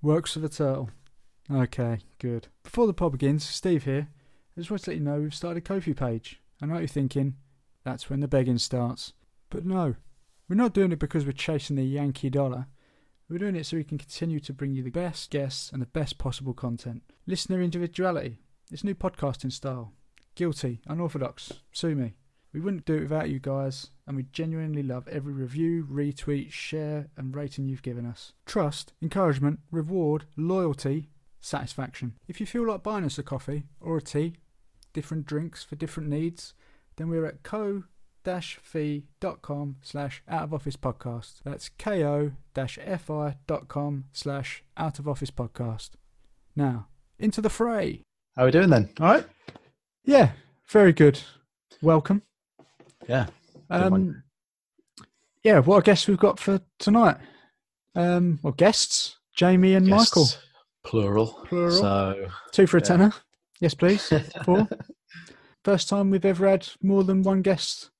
Works for the turtle. Okay, good. Before the pod begins, Steve here. I just want to let you know we've started a Ko-fi page. I know what you're thinking. That's when the begging starts. But no, we're not doing it because we're chasing the Yankee dollar. We're doing it so we can continue to bring you the best guests and the best possible content. Listener individuality. It's new podcasting style. Guilty, unorthodox. Sue me. We wouldn't do it without you guys, and we genuinely love every review, retweet, share, and rating you've given us. Trust, encouragement, reward, loyalty, satisfaction. If you feel like buying us a coffee or a tea, different drinks for different needs, then we're at ko fi.com slash out of office podcast. That's ko fi.com slash out of office podcast. Now, into the fray. How are we doing then? All right. Yeah, very good. Welcome. Yeah. Um, yeah, what guests we've got for tonight? Um, well, guests, Jamie and Michael. Plural. Plural. So Two for a Yeah. tenner. Yes, please. Four. First time we've ever had more than one guest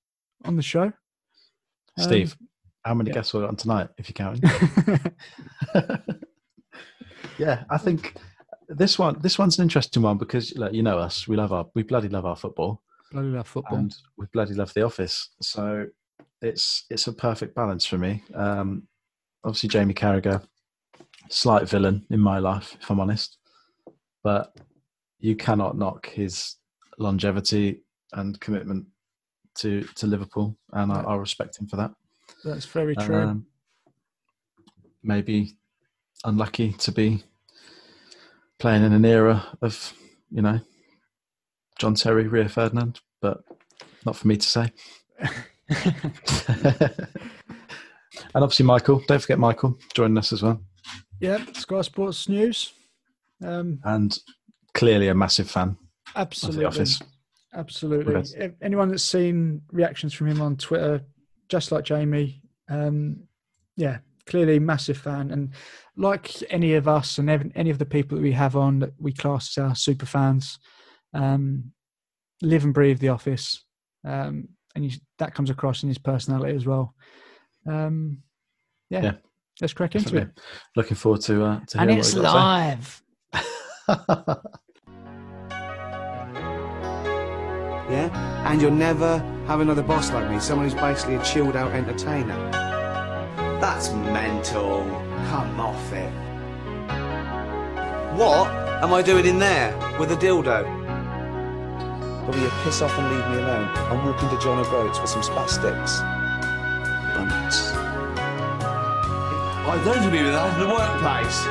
on the show. Um, Steve, how many yeah. guests we got on tonight, if you're counting? yeah, I think this one this one's an interesting one because like, you know us, we love our we bloody love our football Bloody love football. and we bloody love the office. So it's it's a perfect balance for me. Um, obviously Jamie Carragher, slight villain in my life, if I'm honest. But you cannot knock his longevity and commitment to to Liverpool, and I. I respect him for that. That's very true. Um, maybe unlucky to be playing in an era of, you know, John Terry, Rio Ferdinand, but not for me to say. and obviously, Michael. Don't forget Michael joining us as well. yeah, Sky Sports News. Um, And clearly a massive fan of absolutely. The Office. Absolutely. Yes. Anyone that's seen reactions from him on Twitter, just like Jamie, um, yeah, clearly massive fan. And like any of us and any of the people that we have on that we class as our super fans, um, live and breathe The Office. Um, and you, that comes across in his personality as well. Um, yeah, Yeah. let's crack into it. Looking forward to uh, to And hearing it's you've got live. yeah? And you'll never have another boss like me, someone who's basically a chilled out entertainer. That's mental. Come off it. What am I doing in there with a dildo? Will you piss off and leave me alone? I'm walking to John O'Groats with some spastics. Bunts. I don't agree with that in the workplace.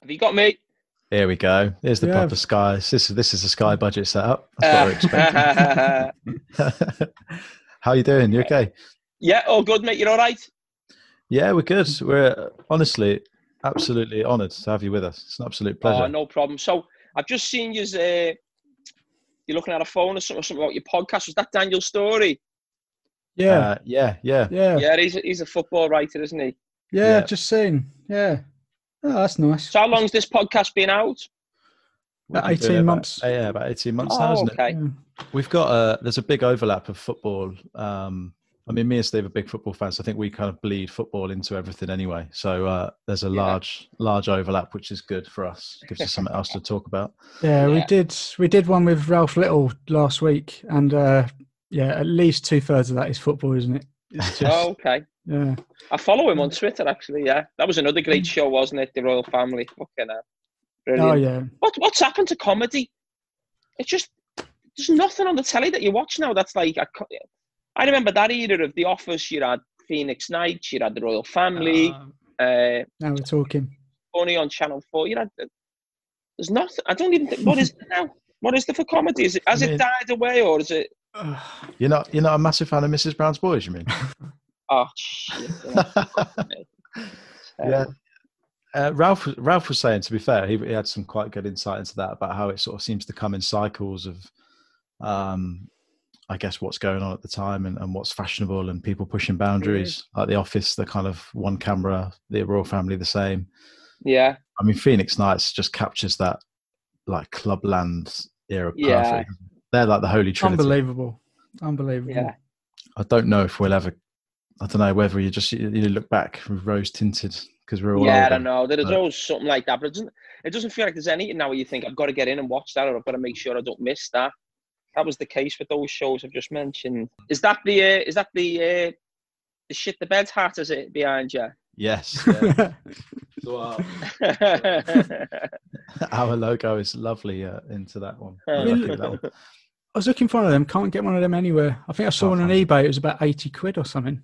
Have you got me? Here we go. Here's the Yeah. proper sky. This is this is a sky budget setup. That's what we're expecting. How you doing? You okay? yeah, all good, mate. You're all right? Yeah, we're good. We're uh, honestly absolutely honoured to have you with us. It's an absolute pleasure. Oh, no problem. So I've just seen you. Uh, you're looking at a phone or something, something about your podcast. Was that Daniel's story? Yeah, Uh, yeah, yeah. yeah, yeah, Yeah, he's a, he's a football writer, isn't he? yeah. just seen. Yeah. Oh, that's nice. So how long's this podcast been out? About 18 it months. About, yeah, about eighteen months now, Oh, isn't it? okay. Yeah. We've got a. There's a big overlap of football. Um, I mean, me and Steve are big football fans. So I think we kind of bleed football into everything anyway. So uh, there's a Yeah. large, large overlap, which is good for us. Gives us something else to talk about. Yeah, we did. We did one with Ralph Little last week, and uh, yeah, at least two thirds of that is football, isn't it? Just, Oh, okay. yeah, I follow him on Twitter, actually. Yeah, that was another great show, wasn't it? The Royal Family. Fucking hell. Brilliant. oh yeah, What what's happened to comedy? It's just there's nothing on the telly that you watch now that's like. I, co- I remember that era of The Office. You had Phoenix Nights, you had the Royal Family, Um, uh, now we're talking. Funny on Channel Four. You had there's nothing. I don't even think. What is it now? What is there for comedy? Is it has it died away or is it? You're not. You're not a massive fan of Mrs. Brown's Boys, you mean? Oh shit! Yeah. yeah. Uh, Ralph, Ralph was saying, to be fair, he, he had some quite good insight into that about how it sort of seems to come in cycles of, um, I guess, what's going on at the time and, and what's fashionable and people pushing boundaries. Like The Office, the kind of one camera, the Royal Family, the same. yeah. I mean, Phoenix Nights just captures that like clubland era Yeah. perfect. They're like the holy trinity. Unbelievable, unbelievable. Yeah. I don't know if we'll ever. I don't know whether you just you you look back rose tinted because we're all yeah, I don't know. There's but- always something like that, but it doesn't, it doesn't feel like there's anything now where you think I've got to get in and watch that, or I've got to make sure I don't miss that. That was the case with those shows I've just mentioned. Is that the uh, is that the uh, the shit the bed hat is it behind you? Yes, yeah. our logo is lovely uh, into that one. I I mean, that one. I was looking for one of them. Can't get one of them anywhere. I think I saw Can't one on eBay. It was about eighty quid or something.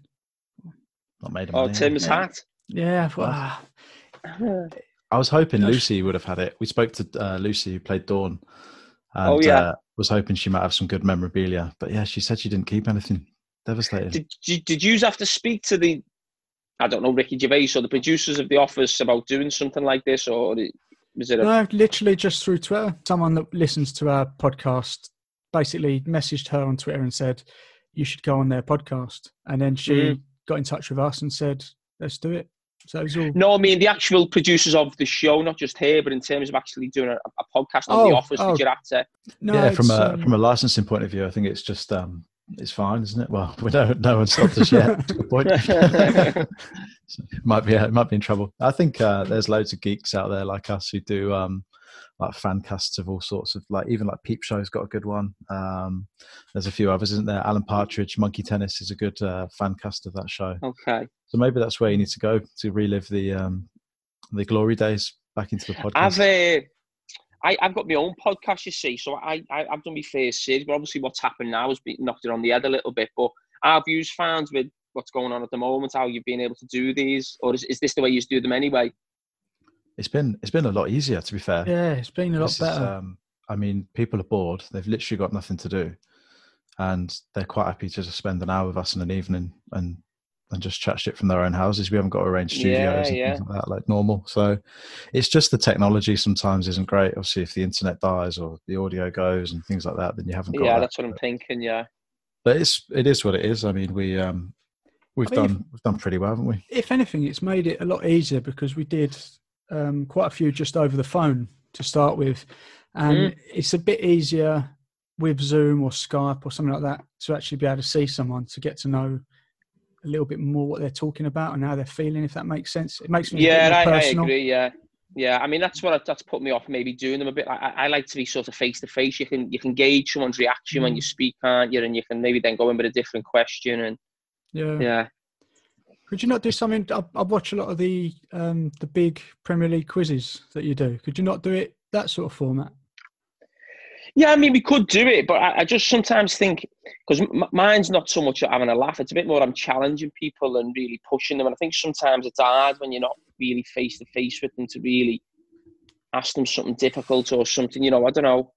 Not made of oh, Tim's yeah. hat. Yeah, I thought, ah, I was hoping Lucy would have had it. We spoke to uh, Lucy, who played Dawn, and Oh, yeah. uh, was hoping she might have some good memorabilia. But yeah, she said she didn't keep anything. Devastating. Did you, did you have to speak to the, I don't know, Ricky Gervais or the producers of The Office about doing something like this, or was it a no, literally just through Twitter. Someone that listens to our podcast basically messaged her on Twitter and said, "You should go on their podcast." And then she Mhm. got in touch with us and said, "Let's do it." So it all. No, I mean the actual producers of the show, not just here, but in terms of actually doing a, a podcast on Oh, The Office. oh. Did you have to? No, yeah, from a um, from a licensing point of view, I think it's just um, it's fine, isn't it? Well, we don't. No one stopped us yet. Good point. So, might be uh, might be in trouble. I think uh, there's loads of geeks out there like us who do um, like fan casts of all sorts of like even like Peep Show's got a good one. Um, there's a few others, isn't there? Alan Partridge, Monkey Tennis is a good uh, fan cast of that show. Okay. So maybe that's where you need to go to relive the um, the glory days back into the podcast. I've uh, I, I've got my own podcast, you see. So I, I I've done my first series, but obviously what's happened now has been knocked it on the head a little bit. But our views fans with what's going on at the moment, how you've been able to do these, or is, is this the way you do them anyway? It's been it's been a lot easier to be fair. yeah, it's been a lot This is, better. um, I mean, people are bored. They've literally got nothing to do, and they're quite happy to just spend an hour with us in an evening and and just chat shit from their own houses. We haven't got to arrange studios Yeah, and yeah. things like that like normal. So it's just the technology sometimes isn't great. Obviously, if the internet dies or the audio goes and things like that, then you haven't got. Yeah, that. that's what I'm thinking. Yeah. But it's it is what it is. I mean, we um we've I mean, if- done we've done pretty well, haven't we? if anything, it's made it a lot easier because we did um, quite a few just over the phone to start with, and it's a bit easier with Zoom or Skype or something like that to actually be able to see someone to get to know a little bit more what they're talking about and how they're feeling. If that makes sense, it makes me Yeah, I, I agree. Yeah, yeah. I mean, that's what that's put me off maybe doing them a bit. I, I I like to be sort of face to face. You can you can gauge someone's reaction when you speak, can't you? And you can maybe then go in with a different question. And Yeah. yeah, Could you not do something? I, I watch a lot of the um, the big Premier League quizzes that you do. Could you not do it that sort of format? yeah. I mean, we could do it, but I, I just sometimes think because m- mine's not so much having a laugh. It's a bit more I'm challenging people and really pushing them. And I think sometimes it's hard when you're not really face to face with them to really ask them something difficult or something. You know, I don't know.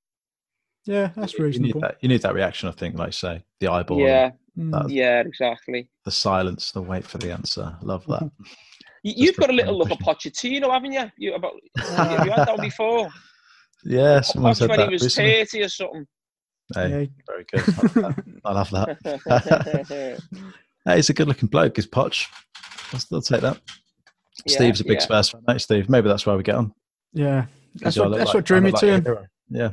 Yeah, that's You need reasonable. that. You need that reaction. I think, like say, the eyeball, Yeah, Mm. That's- yeah, exactly. the silence, the wait for the answer. Love that. You, you've got a a little look at question. Pochettino, haven't you? You about have you had that one before? Yeah, someone Poch said when that he was recently. thirty or something. Hey, very good. I love that. I love that. Hey, he's a good-looking bloke. Is Poch? I'll, I'll take that. Yeah, Steve's a big yeah. Spurs fan, mate. Steve. Maybe that's why we get on. Yeah, that's what that's like- what drew me look to him. Yeah,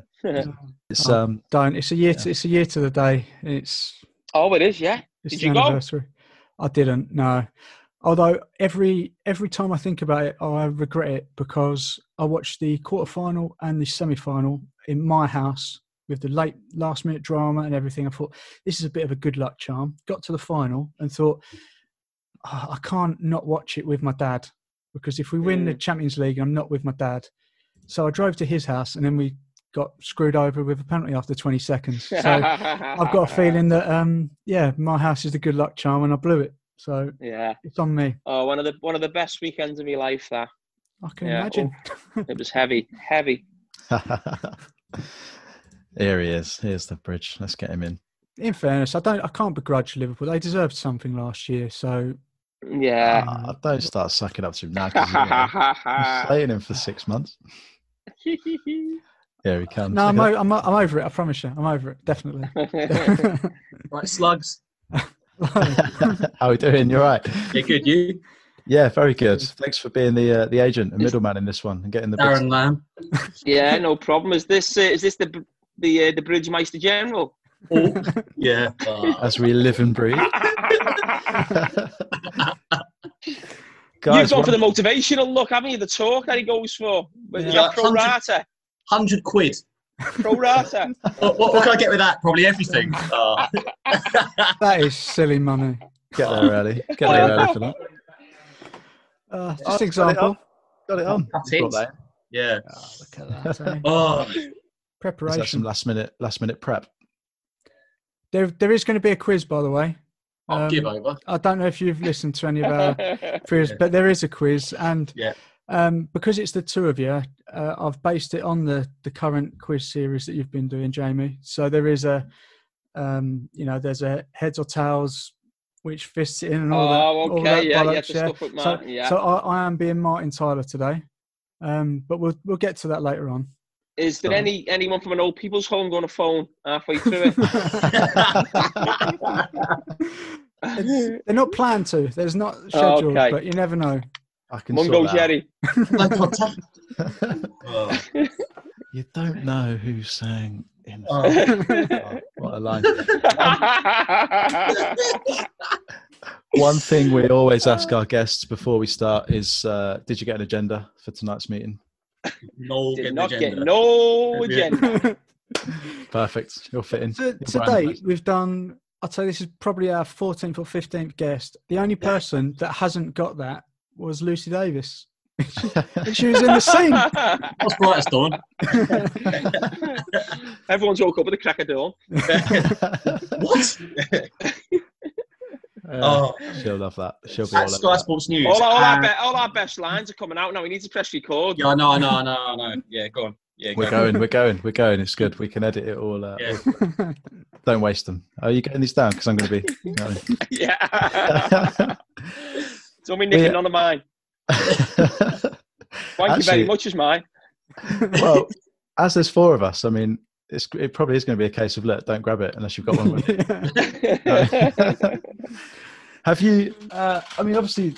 it's Oh. um. Don't. It's a year. Yeah. To, it's a year to the day. It's oh, it is, yeah. it's Did the you go? anniversary. I didn't. No. Although every every time I think about it, oh, I regret it because I watched the quarterfinal and the semi final in my house with the late last minute drama and everything. I thought this is a bit of a good luck charm. Got to the final and thought "Oh, I can't not watch it with my dad because if we win the mm. Champions League, I'm not with my dad. So I drove to his house and then we got screwed over with a penalty after 20 seconds. So I've got a feeling that um yeah, my house is the good luck charm and I blew it. So Yeah. it's on me. Oh, one of the one of the best weekends of my life. That I can Yeah, imagine. it was heavy, heavy. Here he is. Here's the bridge. Let's get him in. In fairness, I don't I can't begrudge Liverpool. They deserved something last year, so Yeah. Ah, don't start sucking up to him now. 'cause, you know, him for six months. Here he comes. no, I'm, Look o- I'm, o- I'm over it. I promise you, I'm over it definitely. Right, slugs. How are we doing? You're right. Yeah, good. You, Yeah, very good. Thanks for being the uh, the agent and middleman in this one and getting the big Darren Lamb. yeah, no problem. Is this uh, is this the the uh, the Bridge Meister General? Oh, yeah. Ah, as we live and breathe. Guys, You've gone for the motivational look, haven't you? The talk that he goes for. But Yeah. yeah, pro rata. 100 quid. Pro rata. What, what, what can I get with that? Probably everything. Oh. That is silly money. get there early. Get there early for that. Uh, Oh, just example. Got it on. Cut Brought it. that in. yeah. Oh, look at that. eh? Oh, Is that some Preparation. last minute last minute prep? There, there is going to be a quiz, by the way. I'll Um, give over. I don't know if you've listened to any of our previous, but there is a quiz, and Yeah. Um, because it's the two of you, uh, I've based it on the the current quiz series that you've been doing, Jamie. So there is a, um, you know, there's a heads or tails, which fists in, and all that. Oh, okay. that Yeah, yeah, bollocks, the stuff with So, Yeah. so I, I am being Martin Tyler today, um, but we'll we'll get to that later on. Is there Sorry. any anyone from an old people's home going to phone halfway through it? They're not planned to. There's not scheduled, okay. but you never know. I can Mungo Jerry. No contact. out. Oh. you don't know who sang in. Oh. Oh, what a line! One thing we always ask our guests before we start is, uh, "Did you get an agenda for tonight's meeting?" No, Did not the get agenda. no agenda. Perfect. You'll fit in. To, in to we've done. I'd say this is probably our 14th or 15th guest. The only person that hasn't got that was Lucy Davis. And she was in the scene. What's brightest dawn? Everyone's woke up at the crack of dawn. What? Uh, Oh, she'll love that. She'll be all Sky that. Sports News. All, all, our uh, be- all our best lines are coming out now. We need to press record. yeah, I know, I know, I know, I know. Yeah, go on. Yeah, We're go. going. We're going. We're going. It's good. We can edit it all. Uh, Yeah. Don't waste them. Are you getting these down? Because I'm going to be. No. Yeah. Don't be nicking Yeah. none of mine. Thank you very much, is mine. well, as there's four of us, I mean, it's, it probably is going to be a case of look, don't grab it unless you've got one. with. Have you? Uh, I mean, obviously,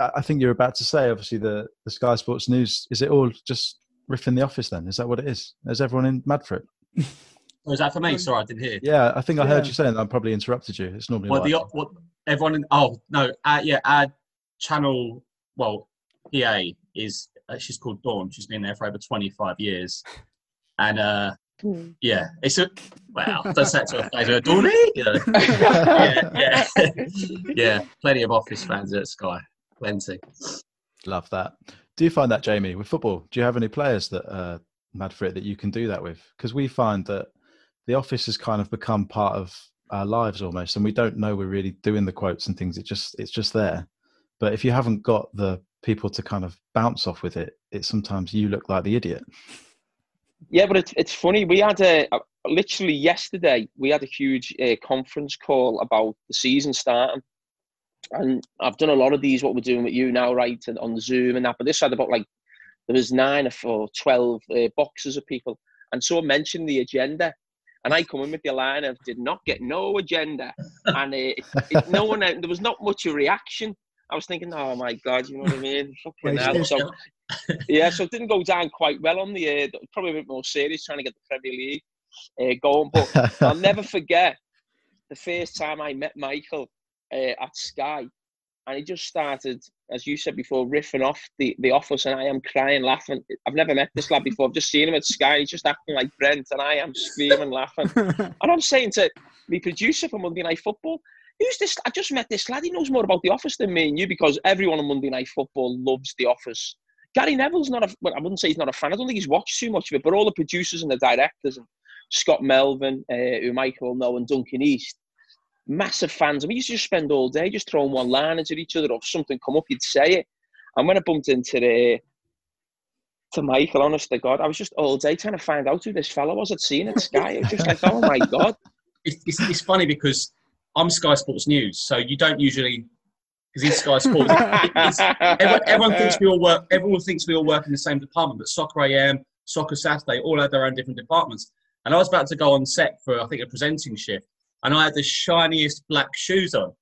I I think you're about to say. Obviously, the the Sky Sports News is it all just riffing the office? Then is that what it is? Is everyone in mad for it? Was that for me? Sorry, I didn't hear. Yeah, I think I heard Yeah. you saying that. I probably interrupted you. It's normally Well, like, the what everyone? In, oh no, uh, yeah, our channel. Well, PA is uh, she's called Dawn. She's been there for over twenty five years, and uh, yeah, it's a well, don't say it to her face, uh, Dawny. You know, yeah, yeah, yeah. Plenty of office fans at Sky. Plenty. Love that. Do you find that, Jamie, with football? Do you have any players that are mad for it that you can do that with? Because we find that the office has kind of become part of our lives almost, and we don't know we're really doing the quotes and things. It just it's just there. But if you haven't got the people to kind of bounce off with it, it sometimes you look like the idiot. Yeah, but it's it's funny. We had a, a literally yesterday. We had a huge uh, conference call about the season starting, and I've done a lot of these. What we're doing with you now, right, and on Zoom and that. But this had about like there was nine or twelve uh, boxes of people, and someone mentioned the agenda, and I come in with the line of did not get no agenda, and it, it, no one there was not much of a reaction. I was thinking, oh my god, you know what I mean? Fucking hell. So yeah, so it didn't go down quite well on the uh, probably a bit more serious trying to get the Premier League uh, going. But I'll never forget the first time I met Michael uh, at Sky, and he just started, as you said before, riffing off the, the office, and I am crying, laughing. I've never met this lad before. I've just seen him at Sky. He's just acting like Brent, and I am screaming, laughing. And I'm saying to the producer for Monday Night Football, who's this? I just met this lad. He knows more about The Office than me and you because everyone on Monday Night Football loves The Office. Gary Neville's not a, well, I wouldn't say he's not a fan. I don't think he's watched too much of it, but all the producers and the directors and Scott Melvin, uh, who Michael will know, and Duncan East, massive fans. And we used to just spend all day just throwing one liners at each other. Or if something come up, you'd say it. And when I bumped into the, to Michael, honest to God, I was just all day trying to find out who this fella was I'd seen at Sky. It was just like, oh my God. It's, it's, it's funny because I'm Sky Sports News, so you don't usually because in Sky Sports, everyone, everyone thinks we all work. Everyone thinks we all work in the same department, but Soccer AM, Soccer Saturday, all have their own different departments. And I was about to go on set for I think a presenting shift, and I had the shiniest black shoes on,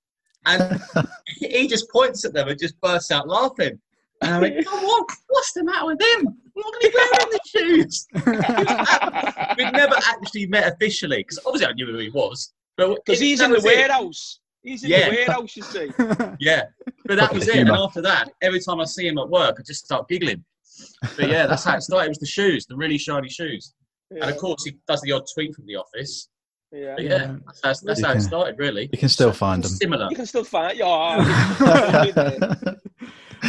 and he just points at them and just bursts out laughing. And I went, "Come on, what's the matter with him? What are he wearing the shoes?" We'd never actually met officially because obviously I knew who he was, but Because he's in the was it. warehouse. He's in Yeah. the warehouse, you see. Yeah, but that was it. And after that, every time I see him at work, I just start giggling. But yeah, that's how it started. It was the shoes, the really shiny shoes, and of course he does the odd tweet from the office. Yeah. But Yeah. yeah, that's, that's, that's You how it started, really. You can still find them. Similar. You can still find yeah.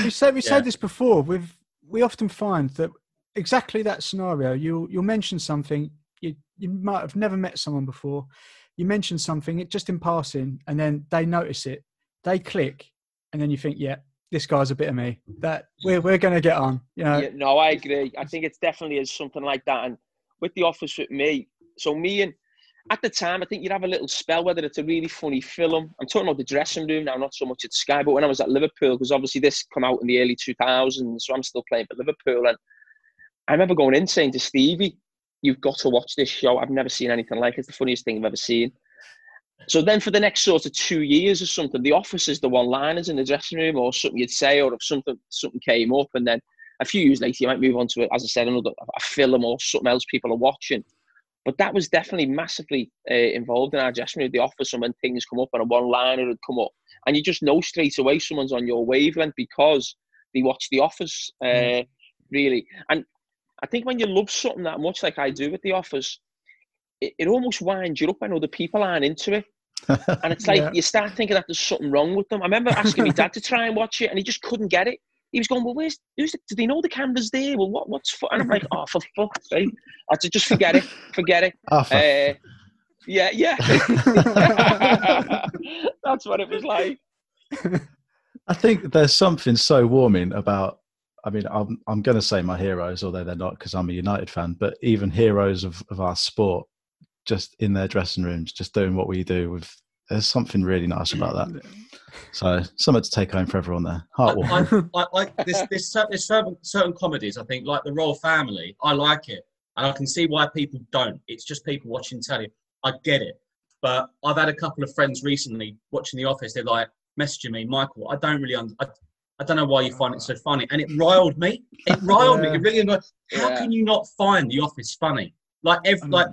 we said we Yeah. said this before. We've we often find that exactly that scenario. You'll you'll mention something you you might have never met someone before. You mention something it just in passing, and then they notice it. They click, and then you think, yeah, this guy's a bit of me. That we're we're gonna get on. You know, yeah, no, I agree. I think it's definitely is something like that. And with the office with me, so me and at the time, I think you'd have a little spell, whether it's a really funny film. I'm talking about the dressing room now, not so much at Sky, but when I was at Liverpool, because obviously this come out in the early 2000s, so I'm still playing for Liverpool. And I remember going in saying to Stevie, You've got to watch this show. I've never seen anything like it. It's the funniest thing I've ever seen. So then for the next sort of two years or something, the office is the one liners in the dressing room or something you'd say, or if something something came up, and then a few years later you might move on to it, as I said, another a film or something else people are watching. But that was definitely massively uh, involved in our dressing room, the office, and when things come up and a one liner would come up. And you just know straight away someone's on your wavelength because they watch The Office, uh, really. And I think when you love something that much, like I do with The Office, it, it almost winds you up when other people aren't into it. And it's like Yeah. you start thinking that there's something wrong with them. I remember asking my dad to try and watch it, and he just couldn't get it. He was going, "Well, where's? Who's? The, do they know the camera's there? Well, what? What's?" for? And I'm like, "Oh, for fuck's sake!" I said, "Just forget it. Forget it." Oh, for- Uh, yeah, yeah. That's what it was like. I think there's something so warming about. I mean, I'm I'm going to say my heroes, although they're not because I'm a United fan. But even heroes of, of our sport, just in their dressing rooms, just doing what we do. With there's something really nice about that. So something to take home for everyone there. Heartwarming. I, I, I, there's, there's, cer- there's certain, certain comedies, I think, like The Royal Family, I like it. And I can see why people don't. It's just people watching telly. I get it. But I've had a couple of friends recently watching The Office. They're like messaging me, Michael, I don't really, un- I, I don't know why you find it so funny. And it riled me. It riled me. It really, annoyed- how Yeah. can you not find The Office funny? Like, every, like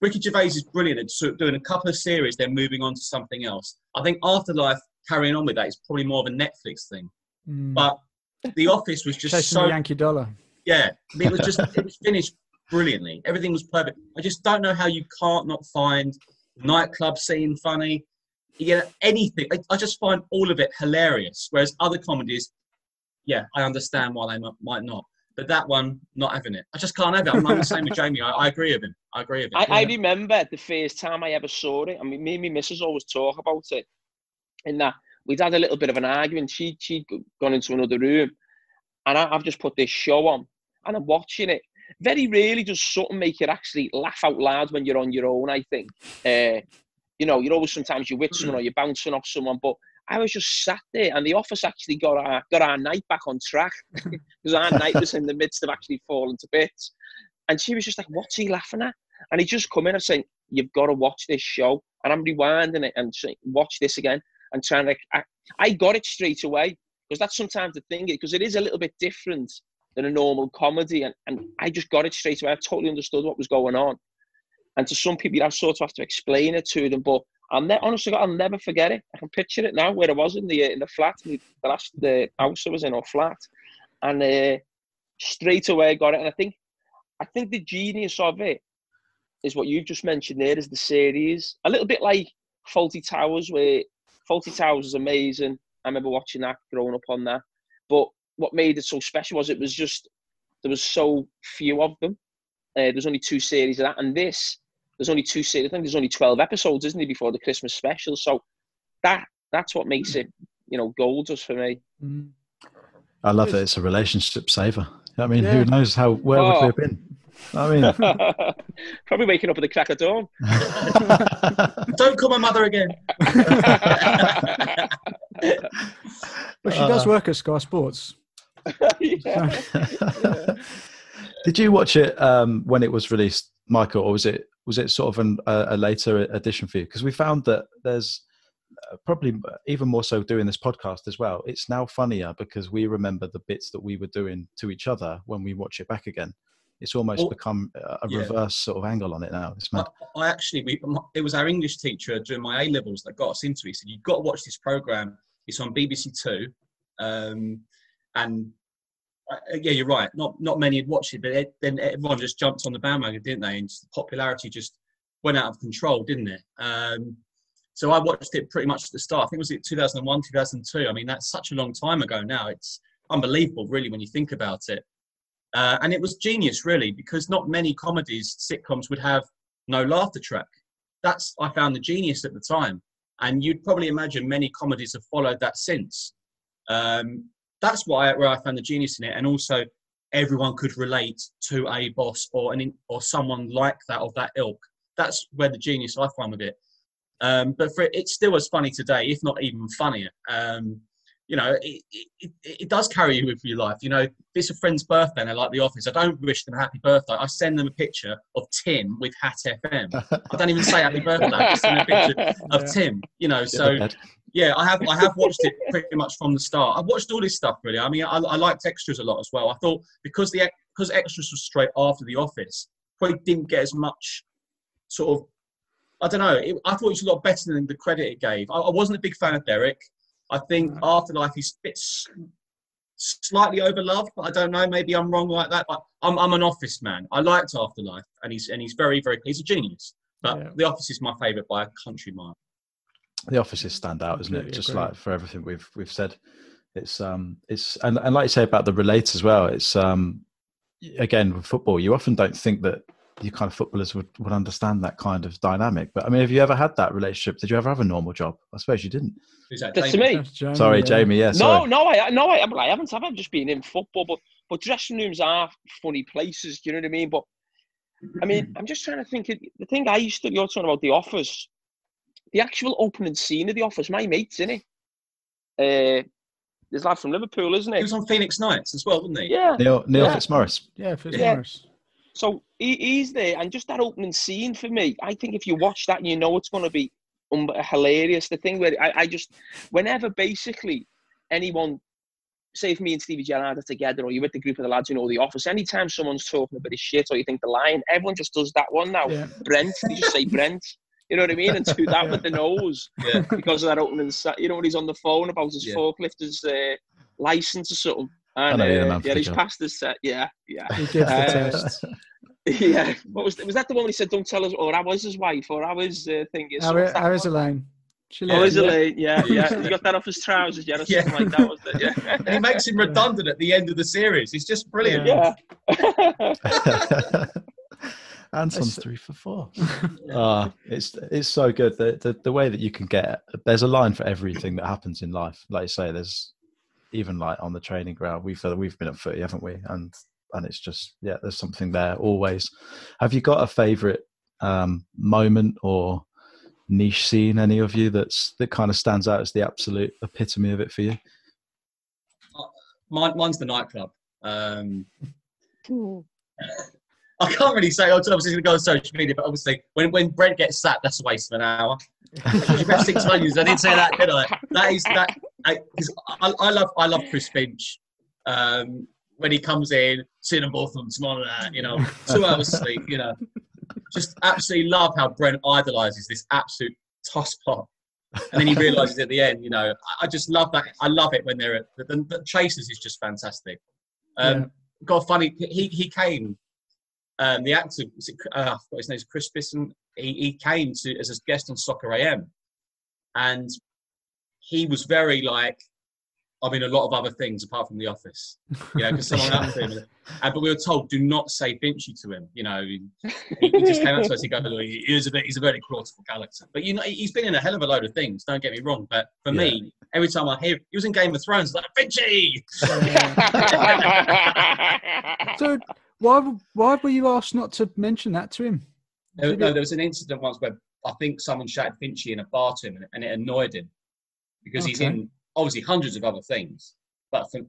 Ricky Gervais is brilliant at doing a couple of series, then moving on to something else. I think Afterlife, carrying on with that, is probably more of a Netflix thing. Mm. But The Office was just chasing so Yankee dollar. yeah. It was just it was finished brilliantly. Everything was perfect. I just don't know how you can't not find nightclub scene funny. You get anything. I, I just find all of it hilarious. Whereas other comedies, yeah, I understand why they m- might not. But that one, not having it. I just can't have it. I'm, I'm the same with Jamie. I, I agree with him. I agree with him. I, I remember the first time I ever saw it. I mean, me and my missus always talk about it. In that we'd had a little bit of an argument. She she'd g- gone into another room, and I, I've just put this show on, and I'm watching it. Very rarely does something make you actually laugh out loud when you're on your own. I think, uh, you know, you're always sometimes you're with someone or you're bouncing off someone, but I was just sat there, and the office actually got our got our night back on track because our night was in the midst of actually falling to bits. And she was just like, "What's he laughing at?" And he just come in and saying, "You've got to watch this show." And I'm rewinding it and saying, "Watch this again." And trying to, I, I got it straight away because that's sometimes the thing because it is a little bit different than a normal comedy, and, and I just got it straight away. I totally understood what was going on. And to some people, I sort of have to explain it to them, but I'll ne- honestly, God, I'll never forget it. I can picture it now where I was in the in the flat, in the last the house I was in or flat, and uh, straight away I got it. And I think, I think the genius of it is what you've just mentioned there is the series. A little bit like Fawlty Towers, where Fawlty Towers is amazing. I remember watching that, growing up on that. But what made it so special was it was just there was so few of them. Uh, there's only two series of that, and this there's only two series. I think there's only twelve episodes, isn't there, before the Christmas special? So that that's what makes it, you know, gold just for me. I love that it's a relationship saver. I mean, Yeah. who knows how where would we Oh. have been? I mean, Probably waking up at the crack of dawn. Don't call my mother again. Well, she does Uh. work at Sky Sports. yeah. Did you watch it um, when it was released, Michael, or was it was it sort of an, a, a later edition for you? Because we found that there's uh, probably even more so doing this podcast as well. It's now funnier because we remember the bits that we were doing to each other when we watch it back again. It's almost Well, become a a yeah. reverse sort of angle on it now. It's mad. I, I actually, we, it was our English teacher during my A levels that got us into it. He said, You've got to watch this program. It's on BBC Two. Um, and uh, yeah, you're right. Not not many had watched it, but it, then everyone just jumped on the bandwagon, didn't they? And the popularity just went out of control, didn't it? Um, so I watched it pretty much at the start. I think it was it 2001, 2002. I mean, that's such a long time ago now. It's unbelievable, really, when you think about it. Uh, and it was genius, really, because not many comedies, sitcoms would have no laughter track. That's I found the genius at the time, and you'd probably imagine many comedies have followed that since. Um, that's why where I found the genius in it, and also everyone could relate to a boss or an or someone like that of that ilk. That's where the genius I find with it. Um, but for it's still as funny today, if not even funnier. Um, you know, it, it, it, does carry you with your life. You know, if it's a friend's birthday and they like the office, I don't wish them a happy birthday. I send them a picture of Tim with Hat FM. I don't even say happy birthday. I just send a picture of Yeah. Tim. You know, so yeah, I have I have watched it pretty much from the start. I've watched all this stuff really. I mean, I, I liked extras a lot as well. I thought because the because extras was straight after the office, probably didn't get as much sort of. I don't know. It, I thought it was a lot better than the credit it gave. I, I wasn't a big fan of Derek. I think Afterlife is a bit s- slightly overloved, but I don't know. Maybe I'm wrong like that. But I'm I'm an Office man. I liked Afterlife, and he's and he's very very he's a genius. But Yeah. The Office is my favourite by a country mile. the offices stand out, isn't it? Just agree. like for everything we've we've said, it's um it's and, and like you say about the relate as well. It's um again with football, you often don't think that you kind of footballers would, would understand that kind of dynamic. But I mean, have you ever had that relationship? Did you ever have a normal job? I suppose you didn't. Who's that? That's to me. That's Jamie, Sorry, yeah. Jamie. Yeah, No, sorry. no, I no, I, I haven't. I've just been in football, but but dressing rooms are funny places. Do you know what I mean? But I mean, I'm just trying to think. Of, the thing I used to you're talking about the office, the actual opening scene of the office. My mates in it. Uh, there's a lad from Liverpool, isn't it? He it? was on Phoenix Nights as well, wasn't he? Yeah. Neil Neil Yeah. Fitzmaurice. Yeah, for Yeah. Morris. So he, he's there, and just that opening scene for me, I think if you watch that, you know it's going to be um, hilarious. The thing where I, I just, whenever basically anyone, say if me and Stevie Gerrard are together, or you're with the group of the lads who know the office, anytime someone's talking a bit of shit, or you think the line, everyone just does that one now. Yeah. Brent, they just say Brent. You know what I mean? And do that Yeah. with the nose Yeah. because of that opening. sa- You know when he's on the phone about his Yeah. forklift, his uh, license or something. And, know, yeah, uh, man, for yeah, the he's job. passed his set. Yeah, yeah. He gives the Uh, test. Yeah, what was was that the one he said, "Don't tell us," or I was his wife, or I was uh, thing is? How, what's that how is? Elaine? She How lives- is yeah. Elaine? Yeah, yeah. He got that off his trousers, yeah, or Yeah. like that, wasn't it? Yeah. And he makes him redundant at the end of the series. It's just brilliant. Yeah. yeah. Anson's three for four. Ah, it's it's so good. The, the the way that you can get there's a line for everything that happens in life. Like you say, there's even like on the training ground. We've we've been at footy, haven't we? And and it's just yeah, there's something there always. Have you got a favourite um, moment or niche scene? Any of you that's that kind of stands out as the absolute epitome of it for you? Mine, mine's the nightclub. Um, I can't really say. I'm obviously going to go on social media, but obviously, when, when Brent gets sacked, that's a waste of an hour. you better six onions. I didn't say that, did I? That is that. I, I, I love I love Chris Finch. Um, when he comes in, sit them both on tomorrow night, you know, two hours sleep, you know. Just absolutely love how Brent idolises this absolute tosspot. And then he realises at the end, you know, I, I just love that. I love it when they're at the, the, the Chasers is just fantastic. Um, Yeah. Got funny. He he came. Um, the actor, was it, uh, I forgot his name is Chris Bisson. He, he came to as a guest on Soccer AM, and he was very like, I'm in a lot of other things apart from The Office. You know, because someone up to him, and, but we were told do not say Finchy to him. You know, he, he just came up to us. He goes, "Look, he is a bit, he's a very quotable character. But you know, he's been in a hell of a load of things. Don't get me wrong. But for me, every time I hear he was in Game of Thrones, like Finchy. So why why were you asked not to mention that to him? No, no, there was an incident once where I think someone shouted Finchy in a bar to him, and, and it annoyed him because he's in obviously hundreds of other things. But for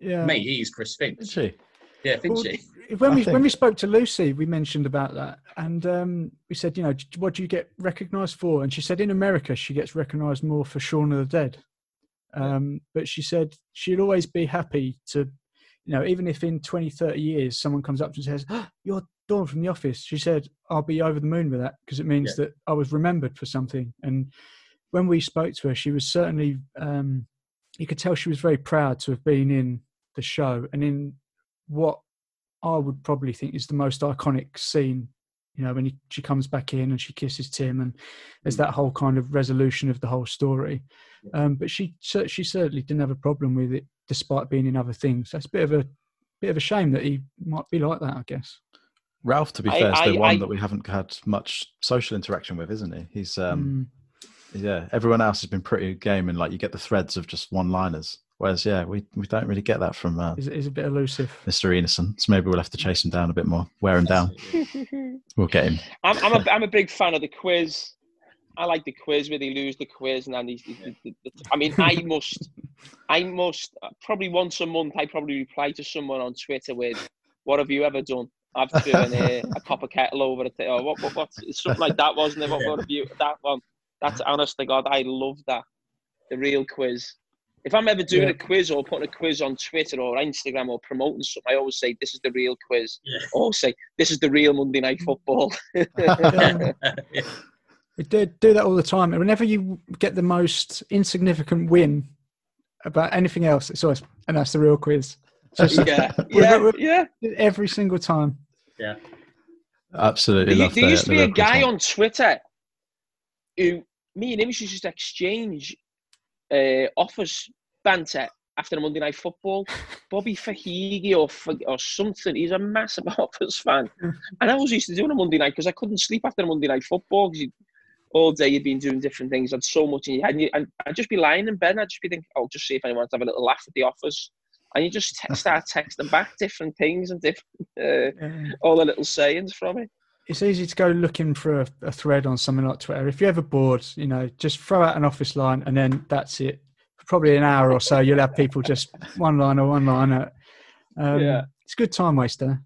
Yeah. me, he's Chris Finch. Did she? Yeah, Well, Finchy. when I we when we spoke to Lucy, we mentioned about that, and um, we said, you know, what do you get recognised for? And she said, in America, she gets recognised more for Shaun of the Dead. Um, but she said she'd always be happy to you know, even if in 20, 30 years someone comes up and says, oh, "You're Dawn from The Office," she said, "I'll be over the moon with that because it means that I was remembered for something." And when we spoke to her, she was certainly, um, you could tell she was very proud to have been in the show and in what I would probably think is the most iconic scene. You know, when he, she comes back in and she kisses Tim, and there's that whole kind of resolution of the whole story. Um, but she she certainly didn't have a problem with it, despite being in other things. That's a bit of a bit of a shame that he might be like that. I guess. Ralph, to be I- fair, is the I- one I- that we haven't had much social interaction with, isn't he? He's um, Mm. Yeah. Everyone else has been pretty game, and like you get the threads of just one-liners. Whereas, yeah, we, we don't really get that from uh, is is a bit elusive. Mr. Ineson. So maybe we'll have to chase him down a bit more, wear him down. We'll get him. I'm, I'm, a, I'm a big fan of the quiz. I like the quiz where they lose the quiz, and then he's, I mean, I must, I must probably once a month. I probably reply to someone on Twitter with, "What have you ever done?" I've driven a, a copper kettle over it. Or what, what, what, something like that, wasn't it? What, what have you? That one. That's honest to God, I love that. The real quiz. If I'm ever doing Yeah. a quiz or putting a quiz on Twitter or Instagram or promoting something, I always say, "This is the real quiz." Yeah. Or say, "This is the real Monday Night Football." Um, we do do that all the time. And whenever you get the most insignificant win about anything else, it's always and that's the real quiz. Just yeah, We're- yeah, we're- yeah. every single time. Yeah. Absolutely There, love there the- used to be a guy one. on Twitter who me and him used to just exchange uh, Office banter after the Monday Night Football. Bobby Fahigi or or something. He's a massive Office fan, and I was used to doing a Monday night because I couldn't sleep after the Monday Night Football because all day you'd been doing different things, had so much in your head, and, you, and I'd just be lying in bed, and I'd just be thinking, "Oh, just see if anyone wants to have a little laugh at the Office." And you just te- start texting back different things and different uh, all the little sayings from it. It's easy to go looking for a, a thread on something like Twitter. If you're ever bored, you know, just throw out an office line and then that's it. For probably an hour or so, you'll have people just one liner, one liner. Um, Yeah. It's a good time waster.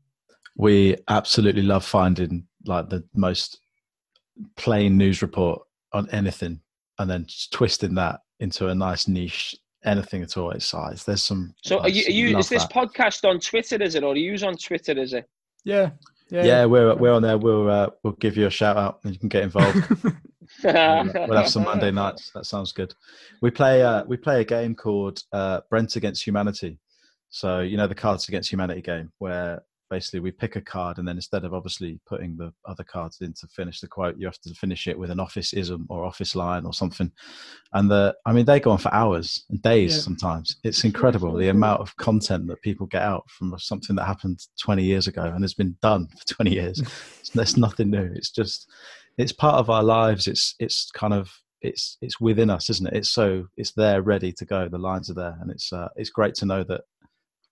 we absolutely love finding like the most plain news report on anything and then just twisting that into a nice niche anything at all its size there's some So I are you, are you is this that. podcast on Twitter, is it? Or are you on Twitter, is it? Yeah. Yeah. yeah we're we're on there. We'll uh, we'll give you a shout out and you can get involved. We'll, we'll have some monday nights. That sounds good. We play uh we play a game called uh brent against humanity. So you know the cards against humanity game where basically we pick a card and then instead of obviously putting the other cards in to finish the quote you have to finish it with an office ism or office line or something. And the i mean they go on for hours and days Yeah. sometimes. It's incredible the amount of content that people get out from something that happened 20 years ago and has been done for 20 years. There's nothing new. It's just it's part of our lives. It's it's kind of it's it's within us isn't it? It's so it's there ready to go. The lines are there and it's uh, it's great to know that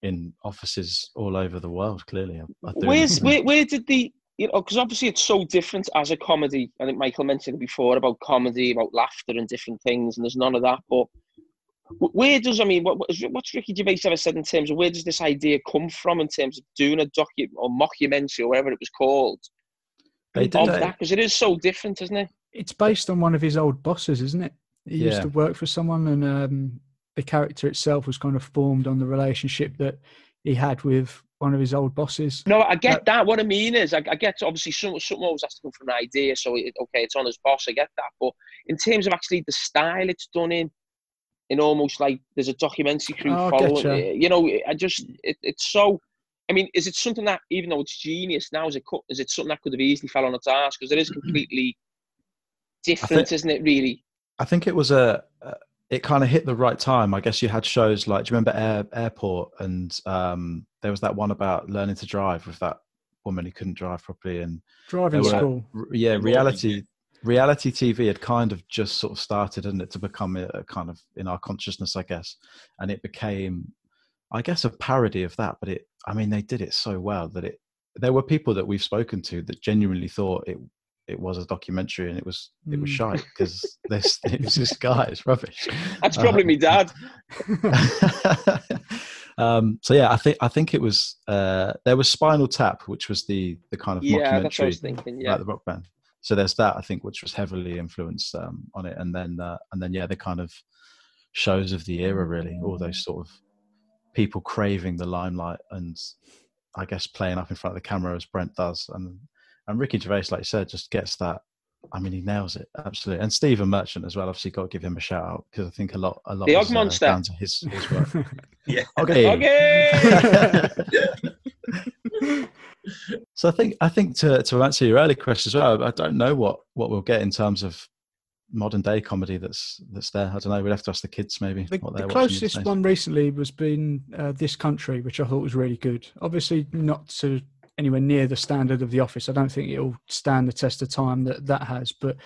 in offices all over the world clearly are, are doing Where's where, where did the you know because obviously it's so different as a comedy. I think Michael mentioned it before about comedy, about laughter and different things, and there's none of that. But where does I mean what, what- what's Ricky Gervais ever said in terms of where does this idea come from in terms of doing a docu or mockumentary or whatever it was called They of did a- that because it is so different, isn't it? It's based on one of his old bosses, isn't it? He used to work for someone, and um, the character itself was kind of formed on the relationship that he had with one of his old bosses. No, I get that. What I mean is, I, I get obviously some, something always has to come from an idea. So it, okay, it's on his boss. I get that. But in terms of actually the style it's done in, in almost like there's a documentary crew Oh, following. You know, I just it, it's so. I mean, is it something that even though it's genius now, is it is it something that could have easily fell on its ass because it is completely different, isn't it? Really. I think it was a. Uh, it kind of hit the right time. I guess you had shows like, do you remember Air, Airport? And um, there was that one about learning to drive with that woman who couldn't drive properly. And Driving school. r- yeah, reality reality TV had kind of just sort of started, hadn't it, to become a, a kind of in our consciousness, I guess. And it became, I guess, a parody of that. But it, I mean, they did it so well that it. There were people that we've spoken to that genuinely thought it it was a documentary and it was it was Mm. shite because this it was this guy it's rubbish That's probably Um, me dad. um, so yeah, I think I think it was uh, there was Spinal Tap, which was the the kind of Yeah, that's what I was thinking. Yeah. about the rock band. So there's that I think, which was heavily influenced um, on it, and then uh, and then yeah, the kind of shows of the era really, all those sort of people craving the limelight and I guess playing up in front of the camera as Brent does. And and Ricky Gervais, like you said, just gets that. I mean, he nails it absolutely. And Stephen Merchant as well. Obviously, got to give him a shout out because I think a lot, a lot. The Oggmonster. Uh, down to his his work. Yeah. Okay. Okay. so I think I think to to answer your early question as well, I don't know what what we'll get in terms of modern day comedy that's that's there. I don't know. We'd have to ask the kids maybe The, what the they're watching these closest one recently was been uh, this country, which I thought was really good. Obviously, not to anywhere near the standard of The Office. I don't think it'll stand the test of time that that has. But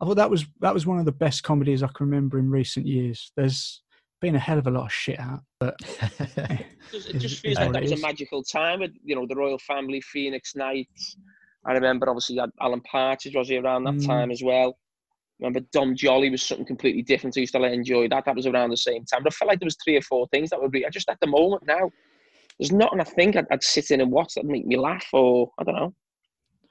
I thought that was that was one of the best comedies I can remember in recent years. There's been a hell of a lot of shit out, but Just- it Is- just feels like what that it was a magical time with you know the Royle Family, Phoenix Nights. I remember obviously you had Alan Partridge was he around that Mm. time as well. Remember Dom Jolly was something completely different. I used to like, enjoy that. That was around the same time. But I felt like there was three or four things that would be. I just at the moment now, there's nothing I think I'd, I'd sit in and watch that'd make me laugh or I don't know.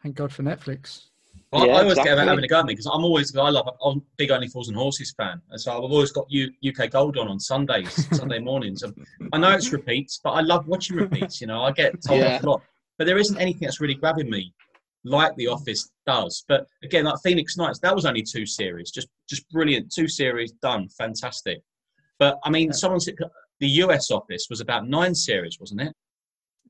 thank God for Netflix. Well, Yeah, I always get about having a go at me because I'm always I love I'm a big Only Fools and Horses fan, and so I've always got U, UK Gold on on Sundays, Sunday mornings. And I know it's repeats, but I love watching repeats. You know, I get told Yeah. off a lot, but there isn't anything that's really grabbing me like The Office does. But again, like Phoenix Nights, that was only two series, just just brilliant, two series done, fantastic. But I mean, someone said the US Office was about nine series, wasn't it?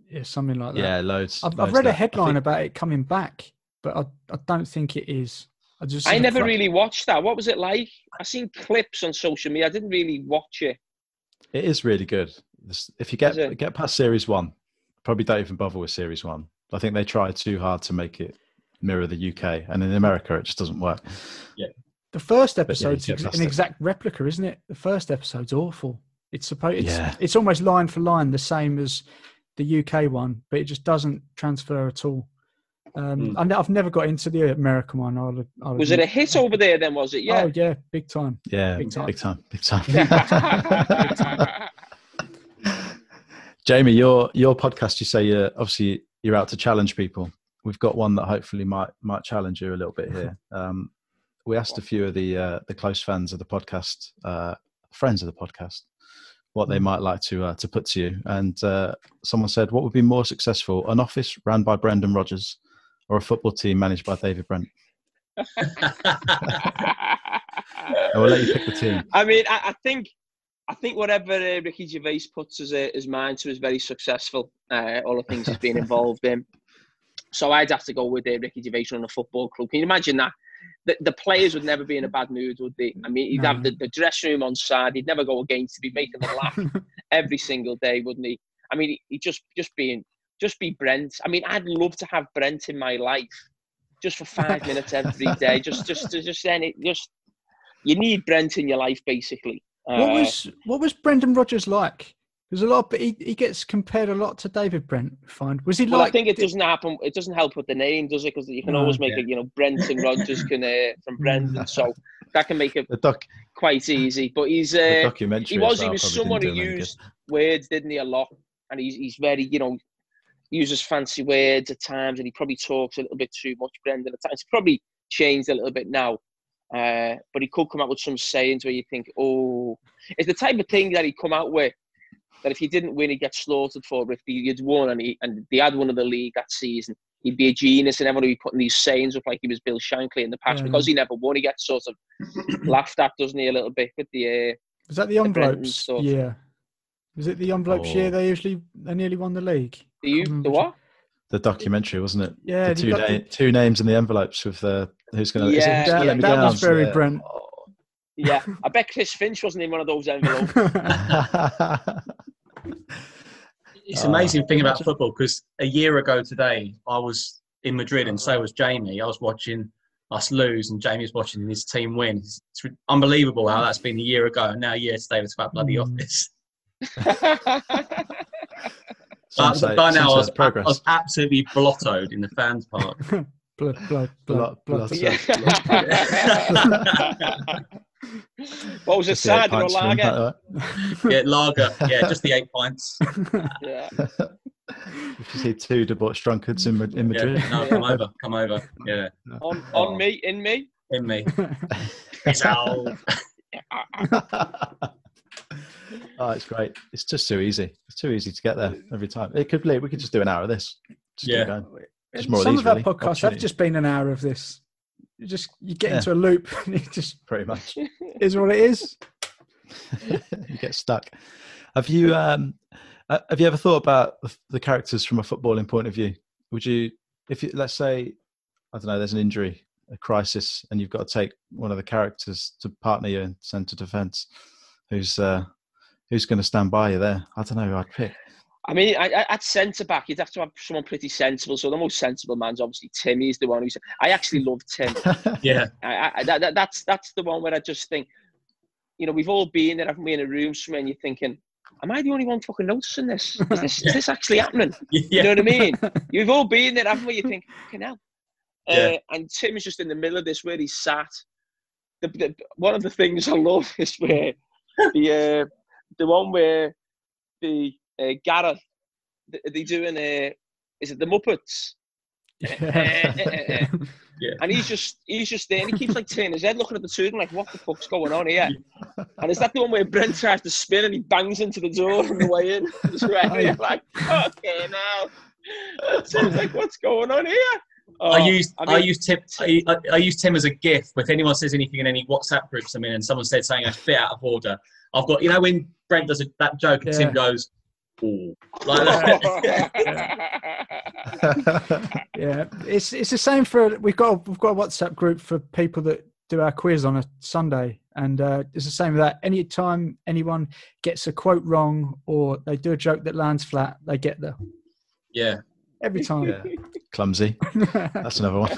Yeah, something like that. yeah, loads. I've, I've read a headline think- about it coming back, but I, I don't think it is. I just I never cra- really watched that. What was it like? I seen clips on social media. I didn't really watch it. It is really good. If you get get past series one, probably don't even bother with series one. I think they try too hard to make it mirror the UK, and in America, it just doesn't work. Yeah. The first yeah, episode's it's ex- an exact replica, isn't it? The first episode's awful. It's supposed it's, Yeah. it's almost line for line the same as the UK one, but it just doesn't transfer at all. Um, and I've never got into the American one. I'll, I'll Was it a hit over there then? Was it? Yeah. Oh yeah, big time. Yeah, Big big time. time, big time, big time. Jamie, your your podcast, you say you're obviously you're out to challenge people. We've got one that hopefully might might challenge you a little bit here. Um, we asked a few of the uh, the close fans of the podcast, uh, friends of the podcast, what they might like to uh, to put to you. And uh, someone said, "What would be more successful: an office run by Brendan Rodgers, or a football team managed by David Brent?" I will let you pick the team. I mean, I, I think, I think whatever uh, Ricky Gervais puts as his mind to is very successful. Uh, all the things he's been involved in. So I'd have to go with uh, Ricky Gervais on a football club. Can you imagine that? The, the players would never be in a bad mood, would they? I mean, he'd No. have the, the dressing room on side. He'd never go against. He'd be making them laugh every single day, wouldn't he? I mean, he, just just being just be Brent. I mean, I'd love to have Brent in my life, just for five minutes every day. Just just just then it just you need Brent in your life basically. what Uh, was what was Brendan Rodgers like? There's a lot, but he, he gets compared a lot to David Brent. Find was he well, like? I think it doesn't happen. It doesn't help with the name, does it? Because you can No. always make Yeah. it. You know, Brent and Rodgers can uh, from Brendan, so that can make it The doc, quite easy. But he's the uh, documentary. he was as he was someone who didn't do him any good. used words, didn't he, a lot, and he's he's very you know uses fancy words at times, and he probably talks a little bit too much. Brendan at times. It's probably changed a little bit now, uh, but he could come out with some sayings where you think, oh, it's the type of thing that he'd come out with. That if he didn't win, he'd get slaughtered for. But if he had won and, he, and they had won of the league that season, he'd be a genius, and everyone would be putting these sayings up like he was Bill Shankly in the past Yeah. because he never won. He gets sort of laughed at, doesn't he, a little bit with the. Uh, was that the envelopes? stuff. Yeah. Was it the envelopes year Oh. they usually they nearly won the league? the, you, the what? The documentary, wasn't it? Yeah, the two, got na- the- two names in the envelopes with the who's going to. Yeah, is yeah, Let Me that Down? was very Yeah. Brent. Yeah, I bet Chris Finch wasn't in one of those envelopes. It's an amazing thing about football because a year ago today, I was in Madrid and so was Jamie. I was watching us lose and Jamie was watching his team win. It's, it's unbelievable how that's been a year ago. And now a year today, it's about bloody Mm. office. But say- by now, I was, I was absolutely blottoed in the fans' part. blood, blood, blood, Blood- blood. blood. Yeah. what was it, Just the eight cider or pints lager? yeah, lager. Yeah, just the eight pints. Yeah. way. If you see two debauched drunkards in, Ma- in Yeah, Madrid. no, come over, come over. Yeah, On, Oh. me, in me. in me. It's out. Oh, it's great. It's just too easy. It's too easy to get there every time. It could be. We could just do an hour of this. Just keep Yeah. going. Just more of Some these, of our really. podcasts have just been an hour of this. You just you get Yeah. into a loop and it just pretty much. is what it is. you get stuck. Have you um, uh, have you ever thought about the, the characters from a footballing point of view? Would you, if you, let's say, I don't know, there's an injury, a crisis, and you've got to take one of the characters to partner you in centre defence, who's uh, who's going to stand by you there? I don't know who I'd pick. I mean, I, I, at centre back, you'd have to have someone pretty sensible. So the most sensible man's obviously Tim. He's the one who's. I actually love Tim. Yeah, I, I, that, that, that's that's the one where I just think, you know, we've all been there, haven't we, in a room somewhere, and you're thinking, am I the only one fucking noticing this? Is this, is this actually happening? You know what I mean? You've all been there, haven't we? You think, fucking hell. Yeah. Uh, and Tim is just in the middle of this where he's sat. The, the, one of the things I love is where the uh, the one where the uh, Gareth th- they doing uh, is it the Muppets? Yeah. And he's just he's just there and he keeps like turning his head looking at the two of them like what the fuck's going on here? And is that the one where Brent tries to spin and he bangs into the door on the way in? It's right, Oh, like, okay now. Tim's like, what's going on here? Oh, I use I, mean, use Tim I, I, I use Tim as a GIF. If anyone says anything in any WhatsApp groups I'm in, and someone said something that's a bit out of order, I've got you know when Brent does a, that joke and Yeah. Tim goes, Like that. yeah, it's it's the same for we've got a, we've got a WhatsApp group for people that do our quiz on a Sunday, and uh, it's the same with that. Any time anyone gets a quote wrong or they do a joke that lands flat, they get the yeah, every time. Yeah. Clumsy. That's another one.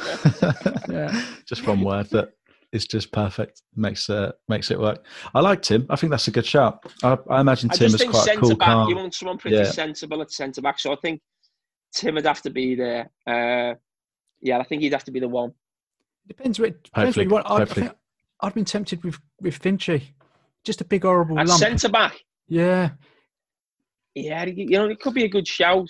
Yeah. just one word that is just perfect. Makes uh, makes it work. I like Tim. I think that's a good shout. I, I imagine I Tim just is think quite centre cool, back, calm. you want someone pretty Yeah. sensible at centre back. So I think Tim would have to be there. Uh, yeah, I think he'd have to be the one. Depends what depends what you want. I'd, I hopefully. think I'd been tempted with with Finchy, just a big horrible At centre back, Yeah, yeah, you know, it could be a good shout.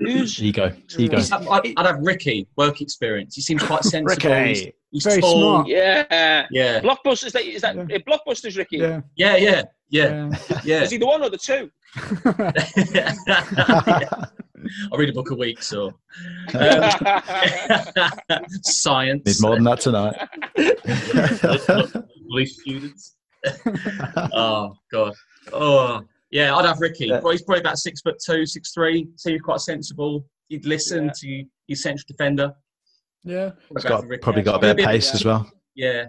Who's Ego. Ego. I'd, I'd, I'd have Ricky work experience. He seems quite sensible. Ricky. He's Very tall. smart. yeah, Yeah, Blockbusters? Is that, is that Yeah. uh, Blockbusters, Ricky? yeah, yeah, yeah, yeah, yeah. Is he the one or the two? I read a book a week, so um, science. Need more than that tonight. Police students. oh god. Oh yeah, I'd have Ricky. Yeah. Well, he's probably about six foot two, six three. Seems quite sensible. He'd listen Yeah. to his central defender. Yeah. He's I'd got, probably got a bit of Yeah. pace as well. Yeah.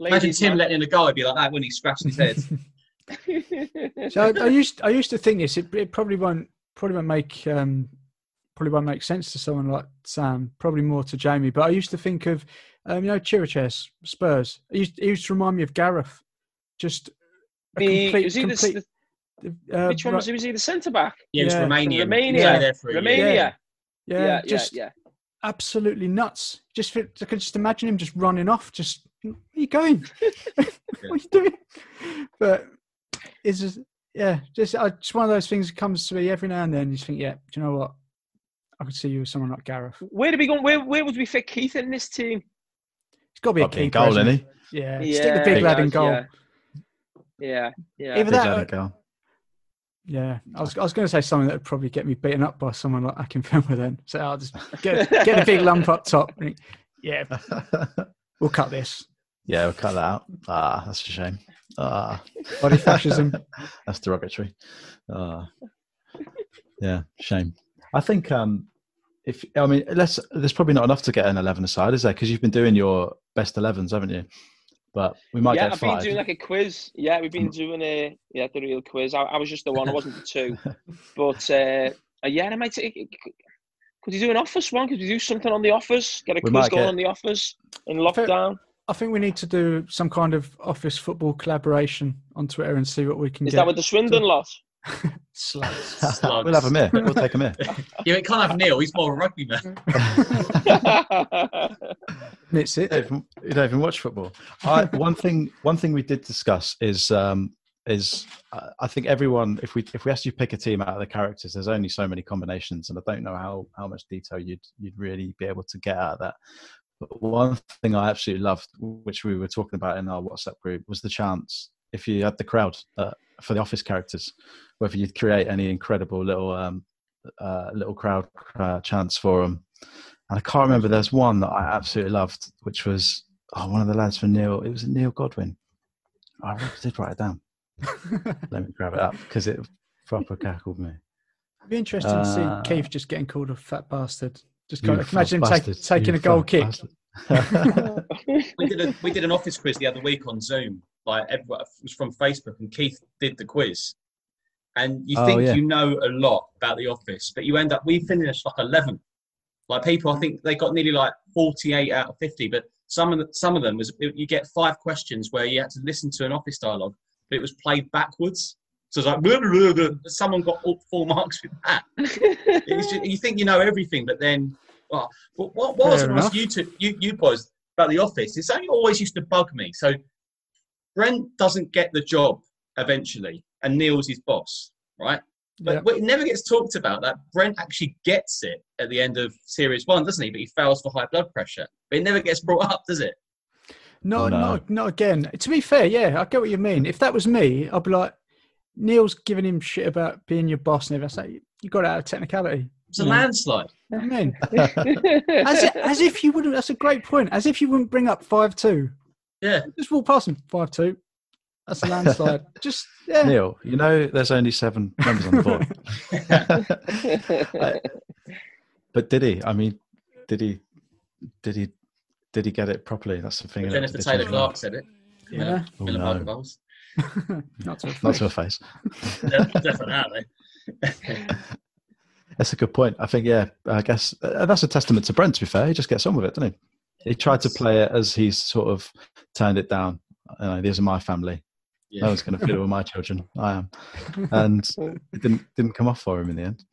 Imagine Tim man. letting in a guy be like that when he's scratching his head. So I, I used I used to think this. It, it probably won't probably won't make um, probably won't make sense to someone like Sam. Probably more to Jamie. But I used to think of um, you know Chiriches Spurs. He used, he used to remind me of Gareth. Just The, complete, was he the, complete, uh, which one right- was he? Was he the centre back? Yeah, it's Yeah. Romanian. Romania. He's only there for. Romania. Yeah, Yeah, yeah, just yeah. Absolutely nuts. Just feel- I could just imagine him just running off. Just where are you going? what are you doing? But it's just yeah, just uh, just one of those things that comes to me every now and then. You just think, yeah, do you know what? I could see you with someone like Gareth. Where did we go? Where, where would we fit Keith in this team? It's got to be a Got to in keeper. goal, isn't he? Yeah, Yeah, stick the big he lad in goal. Yeah, yeah. yeah. Either Big that, lad or- in goal. Yeah. I was I was going to say something that would probably get me beaten up by someone like Akinfenwa then. So I'll just get get a big lump up top. Yeah, we'll cut this. yeah, we'll cut that out. Ah, that's a shame. Ah, Body fascism. that's derogatory. Ah, yeah, shame. I think um, if I mean, let's. There's probably not enough to get an eleven aside, is there? Because you've been doing your best 11s, haven't you? But we might yeah, get I've been doing like a quiz. Yeah, we've been doing a yeah the real quiz. I, I was just the one. I wasn't the two. But uh, yeah, I might take. Could you do an office one? Could you do something on the office? Get a We quiz going get- on the office in fair- lockdown. I think we need to do some kind of office football collaboration on Twitter and see what we can Is get. that with the Swindon lot? Slugs. Slugs. we'll have him here. We'll take him here. Yeah, we can't have Neil. He's more a rugby man. Admits you, it. don't even, you don't even watch football. I, one thing, one thing we did discuss is um, is uh, I think everyone, if we if we asked you to pick a team out of the characters, there's only so many combinations, and I don't know how how much detail you'd you'd really be able to get out of that. But one thing I absolutely loved, which we were talking about in our WhatsApp group, was the chants. If you had the crowd uh, for the office characters, whether you'd create any incredible little um, uh, little crowd uh, chants for them. And I can't remember. There's one that I absolutely loved, which was oh, one of the lads for Neil. It was Neil Godwin. I did write it down. Let me grab it up because it proper cackled me. It'd be interesting to see Uh, Keith just getting called a fat bastard. Just kind of imagine him take, taking you a goal kick. bastard. we did a, we did an office quiz the other week on Zoom. Like everyone it was from Facebook, and Keith did the quiz. And you Oh, think yeah. you know a lot about the office, but you end up we finished like 11. Like people, I think they got nearly like 48 out of 50. But some of the, some of them was you get five questions where you had to listen to an office dialogue, but it was played backwards. So it's like blah, blah, blah, someone got all four marks with that. Just, you think you know everything, but then, well, but what, what I was Fair going to ask you, two, you, you boys about the office? It's something that always used to bug me. So Brent doesn't get the job eventually, and Neil's his boss, right? But Yeah. it never gets talked about that Brent actually gets it at the end of series one, doesn't he? But he fails for high blood pressure. But it never gets brought up, does it? No, Oh, no. not not again. To be fair, yeah, I get what you mean. If that was me, I'd be like, Neil's giving him shit about being your boss and everything. I say, you got it out of technicality. It's a Yeah. landslide. I mean, as, if, as if you wouldn't. That's a great point. As if you wouldn't bring up five two. Yeah. Just walk past him. Five two. That's a landslide. Just yeah. Neil, you know there's only seven members on the board. But did he? I mean, did he? Did he? Did he get it properly? That's the thing. isn't? Jennifer Taylor he- Clarke said it. Yeah. Oh, Miller no. Parker Bowles. Not to a Not to face. a face. Definitely. That's a good point. I think, yeah, I guess uh, that's a testament to Brent, to be fair. He just gets on with it, doesn't he? He tried to play it as he's sort of turned it down. You know, these are my family. No Yeah. one's going to fiddle with my children. I am. And it didn't, didn't come off for him in the end.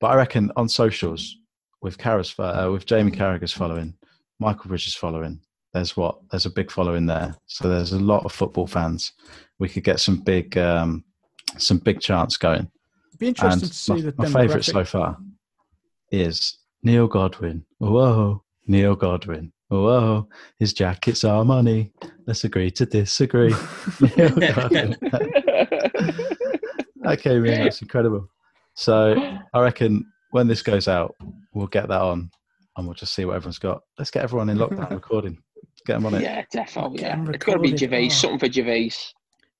But I reckon on socials, with Carra's, fo- uh, with Jamie Carragher's following, Michael Bridges following, there's what? There's a big following there. So there's a lot of football fans. We could get some big, um, some big chants going. Be interesting And to see my, the my favourite so far is Neil Godwin. Whoa, Neil Godwin. Whoa, his jacket's our money. Let's agree to disagree. Neil Godwin. that came in. That's incredible. So I reckon when this goes out, we'll get that on, and we'll just see what everyone's got. Let's get everyone in lockdown recording. Get them on it. yeah, definitely. Get Yeah. 'em It's got to be recorded. Gervais, Oh. something for Gervais.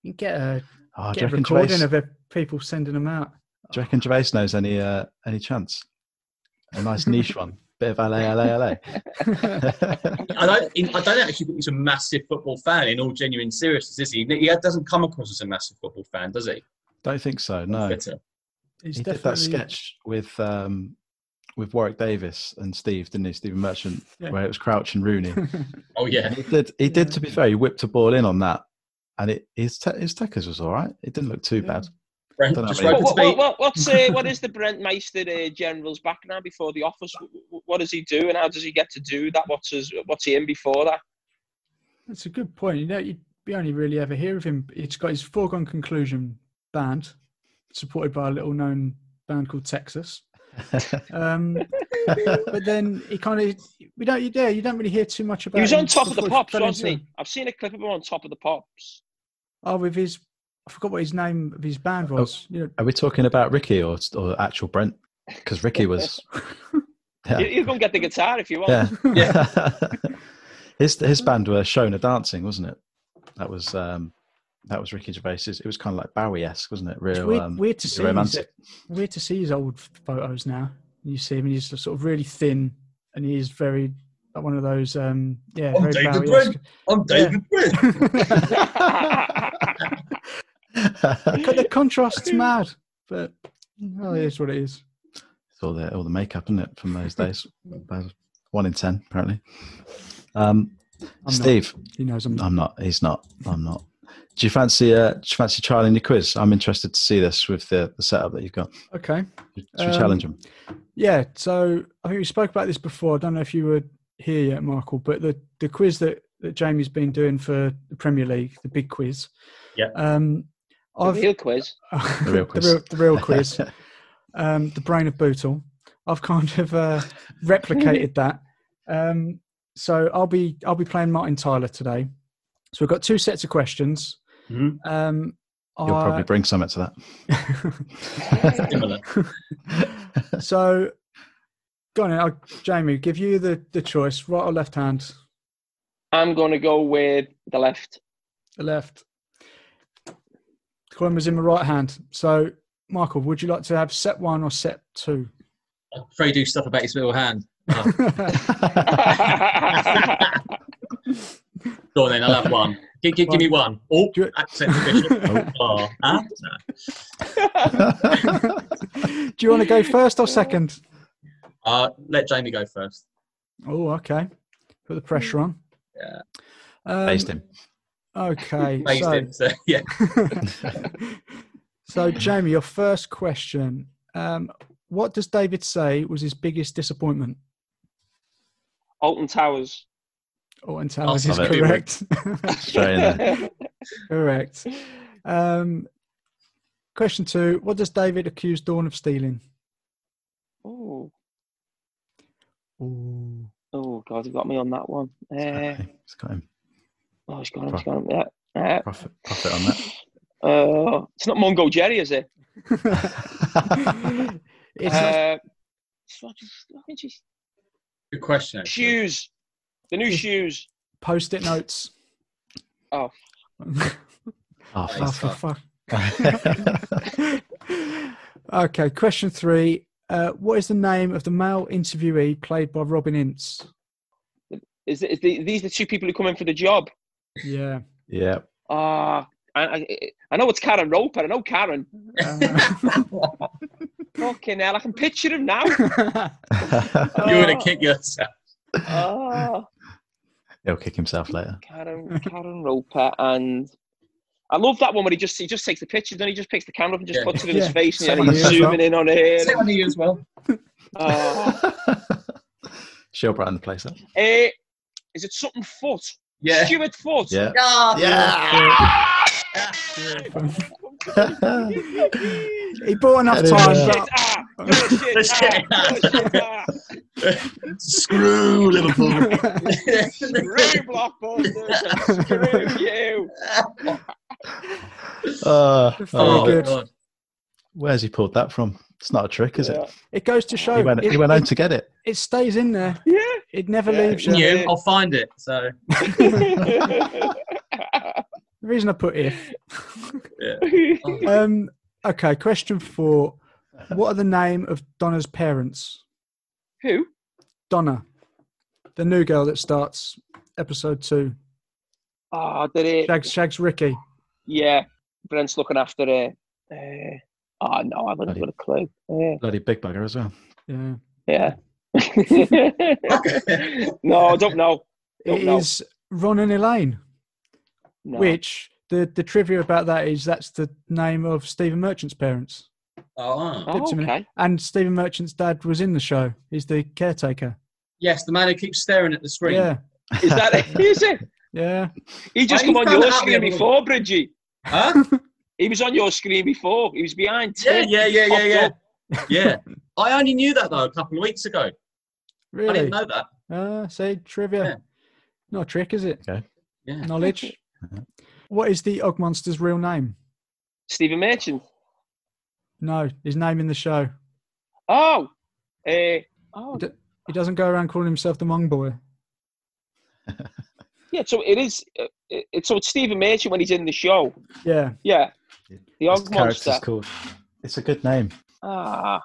You can get a, Oh, do, get you a reckon recording Gervais, of people sending them out. Do you reckon Gervais knows any uh, any chance? A nice niche one. Bit of LA, LA, LA. I don't, I don't actually think he's a massive football fan in all genuine seriousness, is he? He doesn't come across as a massive football fan, does he? Don't think so. No. Twitter. He's he did that sketch with um, with Warwick Davis and Steve, didn't he? Stephen Merchant, Yeah. where it was Crouch and Rooney. Oh, yeah. he did. He did. To be fair, he whipped a ball in on that, and it his te- his techers was all right. It didn't look too Yeah. bad. Brent just how What, what, what, what's uh, what is the Brent Meister uh, General's now? before the office? Wh- wh- What does he do, and how does he get to do that? What's his, what's he in before that? That's a good point. You know, you you only really ever hear of him. It's got his foregone conclusion band, supported by a little known band called Texas. Um, but then he kind of we don't you yeah you don't really hear too much about. He was on top of the pops, fell wasn't he? I've seen a clip of him on top of the pops. Oh, with his I forgot what his name of his band Oh. was. You know, Are we talking about Ricky or or actual Brent? Because Ricky was. Yeah. You, you can get the guitar if you want. Yeah. his his band were Seona Dancing, wasn't it? That was um, that was Ricky Gervais's. It was kind of like Bowie esque, wasn't it? Real weird- um, weird to see his- romantic. weird to see his old photos now. You see him, and he's sort of really thin, and he is very like one of those. Um, yeah, I'm very David Bowie-esque. I'm David Brent. Co- the contrast's mad, but oh, it is what it is. It's all the all the makeup, isn't it, from those days? One in ten, apparently. Um, I'm not. Steve, He knows I'm not. I'm not. He's not. I'm not. Do you fancy? Uh, do you fancy trialing your quiz? I'm interested to see this with the, the setup that you've got. Okay. Should we Um, challenge him? Yeah, so I think we spoke about this before. I don't know if you were here yet, Michael, but the, the quiz that, that Jamie's been doing for the Premier League, the big quiz. Yeah. Um, The I've real quiz. The real quiz. the, real, the real quiz. um, the brain of Bootle. I've kind of uh, replicated that. Um, so I'll be I'll be playing Martin Tyler today. So we've got two sets of questions. Mhm. Um, You'll I- probably bring something to that. So, go on, then. I'll, Jamie. Give you the the choice, right or left hand. I'm going to go with the left. The left. Coin was in my right hand. So, Michael, would you like to have set one or set two? I'm afraid he do stuff about his little hand. Oh, go on then, I'll have one. Give, give, give me one. Oh, Do you- accent the bishop. Oh, huh? Do you want to go first or second? Uh, let Jamie go first. Oh, okay. Put the pressure on. Yeah. Um, Based him. Okay. So, him, so, yeah. so, Jamie, your first question. Um, what does David say was his biggest disappointment? Alton Towers. Alton Towers I'll is correct. Straight in there. correct. Um, question two. What does David accuse Dawn of stealing? oh, Ooh. oh, God, you got me on that one. Uh, It's got him. Oh, he's got him. He's got him. Yeah. Uh, Profit, profit on that. uh, it's not Mungo Jerry, is it? it's not, Uh, it's what is- I Good question. actually. shoes. The new shoes. post-it notes. Oh. Oh, Oh, for fuck. okay, question three. Uh, what is the name of the male interviewee played by Robin Ince? Is, it, is the, these the two people who come in for the job? Yeah. yeah. Ah, I, I, I know it's Karen Roper. I know Karen. Uh, Fucking hell, I can picture him now. You're going to kick yourself. Ah, He'll kick himself later. Karen, Karen Roper, and I love that one where he just he just takes the picture, then he just picks the camera up and just Yeah. puts it in Yeah. his face, and Same he's zooming well. in on it. Same on you as well. Ah. She'll brighten the place up. Eh, is it something foot? Yeah. Stuart Foot. Yeah. Yeah. Yeah. he bought enough That is, time, but Ah, shit, Let's ah, get- you're shit, ah. Screw Liverpool. Screw blockbusters screw you. Uh, oh, good. God. Where's he pulled that from? It's not a trick, is Yeah. it? it goes to show He went, it, he went it- home to get it. it stays in there. Yeah. It never Yeah. leaves you. New, I'll find it. So The reason I put if. yeah. Um, okay, question four. What are the name of Donna's parents? Who? Donna, the new girl that starts episode two. Oh, did it? Shags, Shags Ricky. Yeah, Brent's looking after her. Uh, oh no, I haven't got a clue. Uh, Bloody big bugger as well. Yeah. yeah. no, I don't know. Don't It know. is Ron and Elaine, No. which the, the trivia about that is that's the name of Stephen Merchant's parents. Oh. Oh, Tips a minute. okay. And Stephen Merchant's dad was in the show. He's the caretaker. Yes, the man who keeps staring at the screen. Yeah. Is that it? Is it? Yeah. He just I come on found your that out the screen before, Bridgie. Huh? He was on your screen before. He was behind Yeah, Tim. yeah, He yeah, yeah, yeah. Yeah. I only knew that though a couple of weeks ago. Really? I didn't know that. Uh, say trivia. Yeah. Not a trick, is it? Okay. Yeah. Knowledge. what is the Oggmonster's real name? Stephen Merchant. No, his name in the show. Oh. Uh, oh. D- He doesn't go around calling himself the Mong Boy. Yeah, so it is. Uh, it, it's so it's Stephen Merchant when he's in the show. Yeah. Yeah. The His Og character's Monster. called. It's a good name. Ah.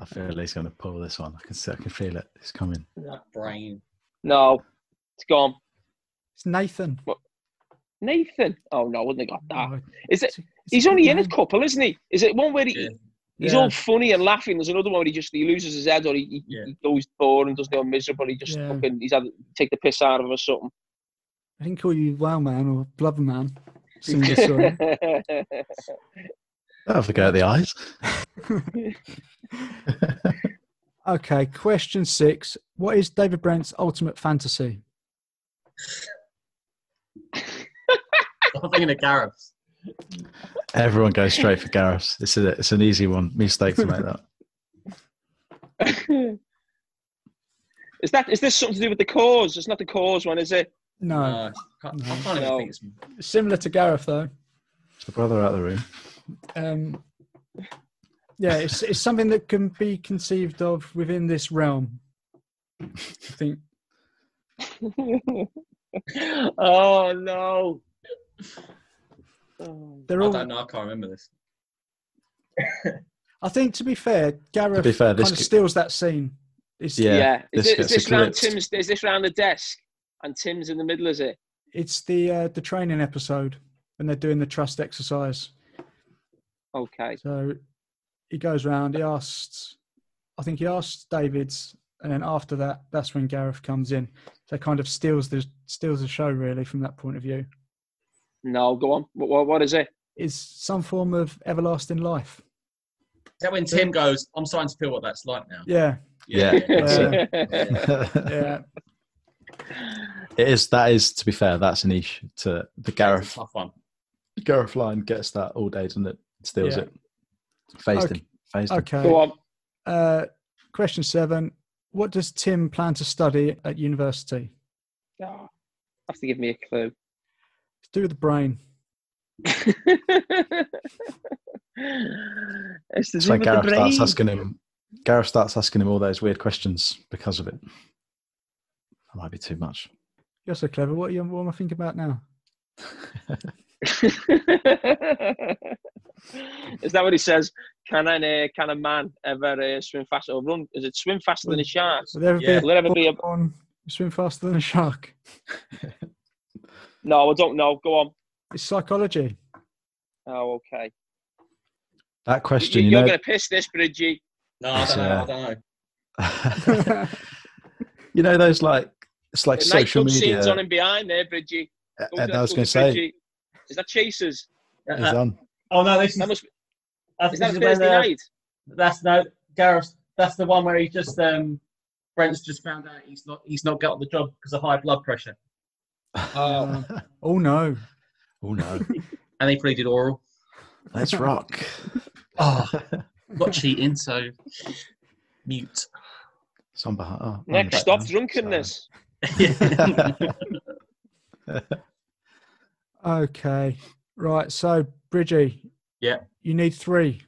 I feel he's going to pull this one. I can see, I can feel it. It's coming. That brain. No. It's gone. It's Nathan. Nathan. Oh no, I wouldn't have got that. Oh, Is it? it's a- it's He's good only in a couple, isn't he? Is it one where he, Yeah. he's Yeah. all funny and laughing? There's another one where he just he loses his head or he, he, Yeah. he goes bored and does the miserable. He just Yeah. fucking he's had to take the piss out of him or something. I didn't call you Wow Man or Blubber Man. As soon as I saw. Don't have to go at the eyes. Okay, question six. What is David Brent's ultimate fantasy? I'm thinking of Gareth. Everyone goes straight for Gareth. This is it. It's an easy one. Mistake to make that. is that is this something to do with the cause? It's not the cause one, is it? No. Uh, can't- I can't even No. think it's Similar to Gareth, though. It's the brother out of the room. Um, yeah, it's, it's something that can be conceived of within this realm. I think oh no. They're I all. don't know. I can't remember this. I think, to be fair, Gareth be fair, this kind of could- steals that scene. It's, Yeah, Yeah. Is, this it, is this round. Tim's? Is this round the desk? And Tim's in the middle, is it? it's the uh, the training episode when they're doing the trust exercise. Okay. So he goes round. He asks, I think he asks David's, and then after that, that's when Gareth comes in. So it kind of steals the steals the show really from that point of view. No, go on. What, what, what is it? Is some form of everlasting life. Is that when Tim goes, I'm starting to feel what that's like now? Yeah, Yeah. That's Yeah. it. yeah. it is. That is, to be fair, that's a niche to the That's a Gareth. tough one. Gareth line gets that all day, doesn't it? Steals Yeah. it. Phased Okay. him. Phased him. Go on. Uh, question seven. What does Tim plan to study at university? Oh, have to give me a clue. It's to do with the brain. it's to It's do like the Gareth starts asking him. Gareth starts asking him all those weird questions because of it. That might be too much. You're so clever. What, are you, what am I thinking about now? is that what he says? Can an uh, can a man ever uh, swim faster or run? Is it swim faster than a shark? Will there ever Yeah. be Will there ever be a? a on swim faster than a shark? No, I don't know. Go on. It's psychology. Oh, okay. That question, you, you, are know, going to piss this, Bridgie. No, I don't know. I don't know. you know those like it's like The social nightclub media. scenes on him behind there, Bridgie. Uh, Go to I was going to say, Bridgie. Is that Chasers? he's Uh, on. oh no, this is, That must. that's, Is that this a is when, Thursday uh, night? That's no Gareth. That's the one where he just um, Brent's just found out he's not he's not got the job because of high blood pressure, Uh, oh no. oh no, and he pleaded oral. let's rock. Oh, not cheating, so mute. It's on behind. Oh, Next stop, now. drunkenness. Okay. Right. So, Bridgie. Yeah. You need three.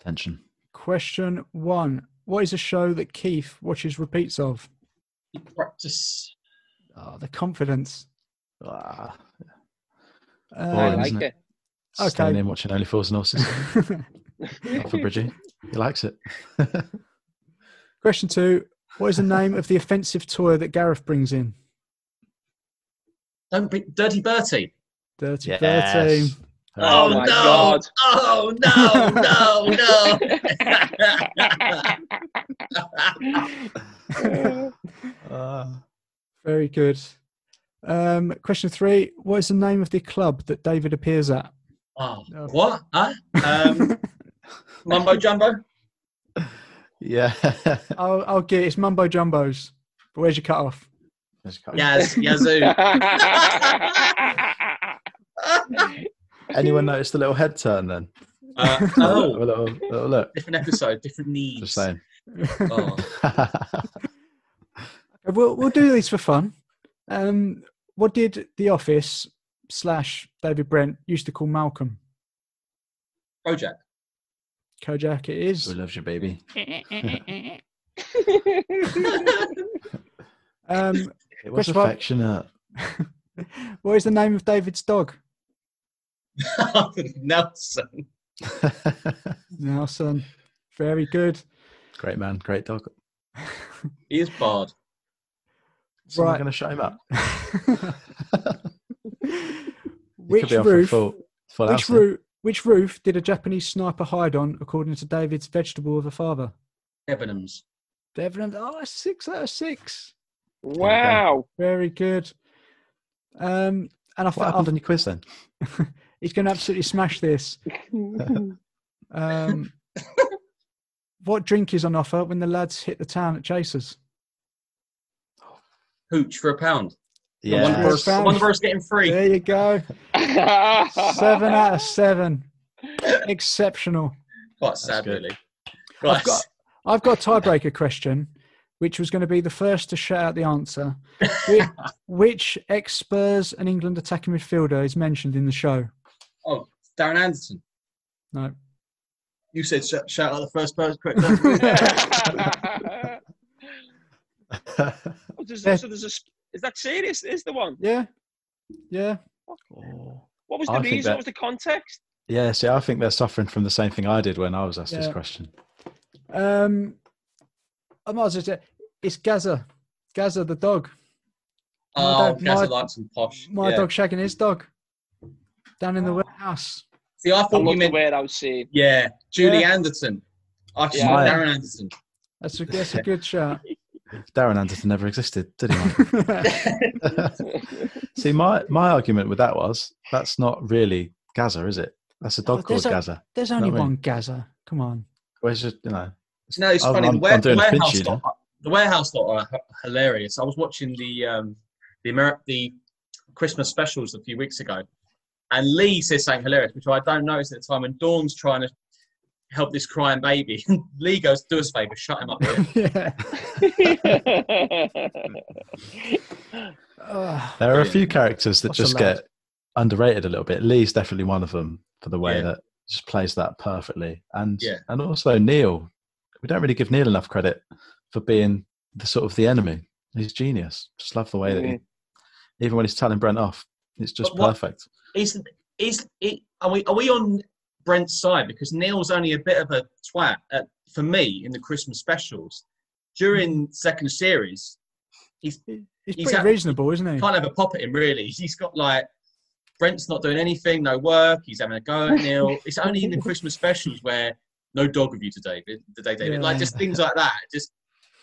Attention. Question one. What is a show that Keith watches repeats of? Practice. Oh, the confidence. Ah, I Um, Boring, like isn't it. Okay. Staying in watching Only Fools and Horses. Not for Bridgie. He likes it. Question two. What is the name of the offensive toy that Gareth brings in? Don't be dirty Bertie. Dirty Yes. Bertie. Oh my God. Oh no! No! No! Ah. Very good. Um, question three. What is the name of the club that David appears at? oh, what? Huh? Um, Mumbo Jumbo. Yeah. I'll, I'll get it's Mumbo Jumbos. But where's your cut off? Yaz, Yazoo. Anyone notice the little head turn then? Uh, A oh, little, little look. different episode, different needs. Just saying. Oh. We'll, we'll do these for fun. Um, what did The Office slash David Brent used to call Malcolm? Project. Kojak it is. Who loves your baby? Um, It was affectionate. what is the name of David's dog? Nelson. Nelson. Very good. great man, great dog. He is barred. Someone Right. going to shut him up. which Could be on for a roof? full, full Which house roof? Which roof did a Japanese sniper hide on, according to David's vegetable of a father? Debenhams. Devlin. Oh, six out of six. wow. Very good. Um, and I What thought happened on your quiz then? he's going to absolutely smash this. Um, what drink is on offer when the lads hit the town at Chasers? Hooch for a pound. Yeah. Wonder Bros, Found- Wonder Bros getting free. There you go. Seven out of seven. Exceptional. Quite sad, good. really. I've got, I've got a tiebreaker question. which was going to be the first to shout out the answer. which, which ex Spurs and England attacking midfielder is mentioned in the show? Oh, Darren Anderton. No. You said sh- shout out the first person. Correct. Oh, there's, so there's a, is that serious? Is the one? Yeah. Yeah. Oh. What was the I reason? that- What was the context? Yeah, see, I think they're suffering from the same thing I did when I was asked this question. Um, I might as well say it's Gazza. Gazza the dog. oh, dad- Gazza my- likes some posh. My yeah. dog shagging his dog down in the warehouse. See, I I thought love you the meant warehouse scene. yeah, Julie Yeah. Anderson. I just Yeah. yeah. Darren Anderton. That's a that's a good shout. Darren Anderton never existed, did he? See, my, my argument with that was that's not really Gazza, is it? That's a dog Oh, called a- Gazza. There's only Know what I one Gazza. Come on. Where's just, you know, No, it's I'm- funny. I'm- the, I'm the doing a warehouse Finch, you know. lot, the warehouse lot are hilarious. I was watching the um, the Ameri- the Christmas specials a few weeks ago, and Lee says something hilarious, which I don't notice at the time. And Dawn's trying to help this crying baby, Lee goes, "Do us a favour, shut him up." Oh, there are a few characters that What's just get underrated a little bit. Lee's definitely one of them for the way Yeah. that just plays that perfectly. And Yeah. and also Neil. We don't really give Neil enough credit for being the sort of the enemy. He's genius. Just love the way that he, even when he's telling Brent off, it's just what- perfect. Is is it, are we are we on Brent's side because Neil's only a bit of a twat at, for me in the Christmas specials during hmm. second series. He's he's He's pretty at- reasonable, isn't he? can't have a pop at him really. He's got like Brent's not doing anything, no work. He's having a go at Neil. It's only in the Christmas specials where no dog of you today, today, David. Like just things like that. Just,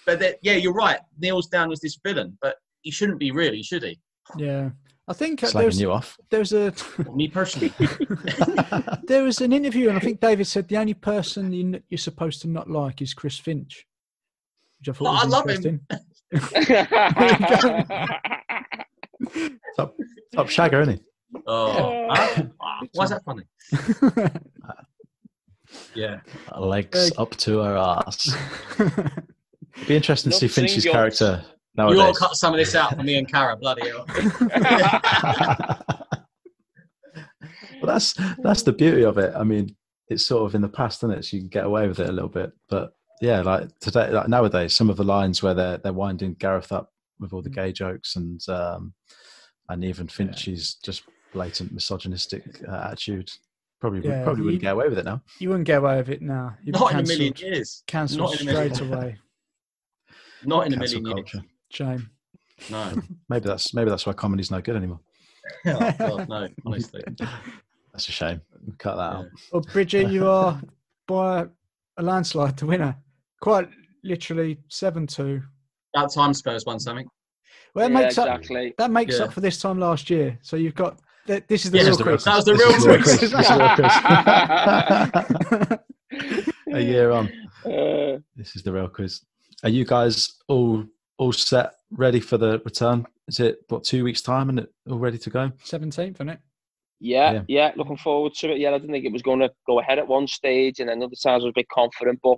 but that, yeah, you're right. Neil's down as this villain, but he shouldn't be really, should he? Yeah. I think uh, Slagging there's you off. there's a Well, me personally. there was an interview, and I think David said the only person you, you're supposed to not like is Chris Finch, which I thought Oh, was I love him. interesting. Top, top shagger, isn't he? Oh, huh? why is that funny? Yeah. Legs Big. up to her ass. It'd be interesting to see Finch's singles. Character You all cut some of this out for me and Carra, bloody hell. well, that's that's the beauty of it. I mean, it's sort of in the past, isn't it? So you can get away with it a little bit. But yeah, like today, like nowadays, some of the lines where they're they're winding Gareth up with all the gay jokes and um, and even Finch's just blatant misogynistic uh, attitude. Probably Yeah, probably wouldn't get away with it now. you wouldn't get away with it now. You'd be Not in a million years. Cancelled Not in a million straight away. Not in a Cancel million years. Culture. Shame. No. Maybe that's maybe that's why comedy's no good anymore. oh, God, no, honestly. That's a shame. Cut that out. Well, Bridget, you are by a landslide the winner. Quite literally seven two. That time Spurs won something. Well, that yeah, makes up exactly. that makes Yeah. up for this time last year. So you've got this is the Yeah, real This is the real quiz. That was the real is the quiz. quiz. This is the real quiz. a year on. Uh, This is the real quiz. Are you guys all all set, ready for the return? Is it what two weeks time and it all ready to go? Seventeenth, isn't it? yeah, Yeah. yeah, looking forward to it. Yeah, I didn't think it was going to go ahead at one stage, and then other times I was a bit confident, but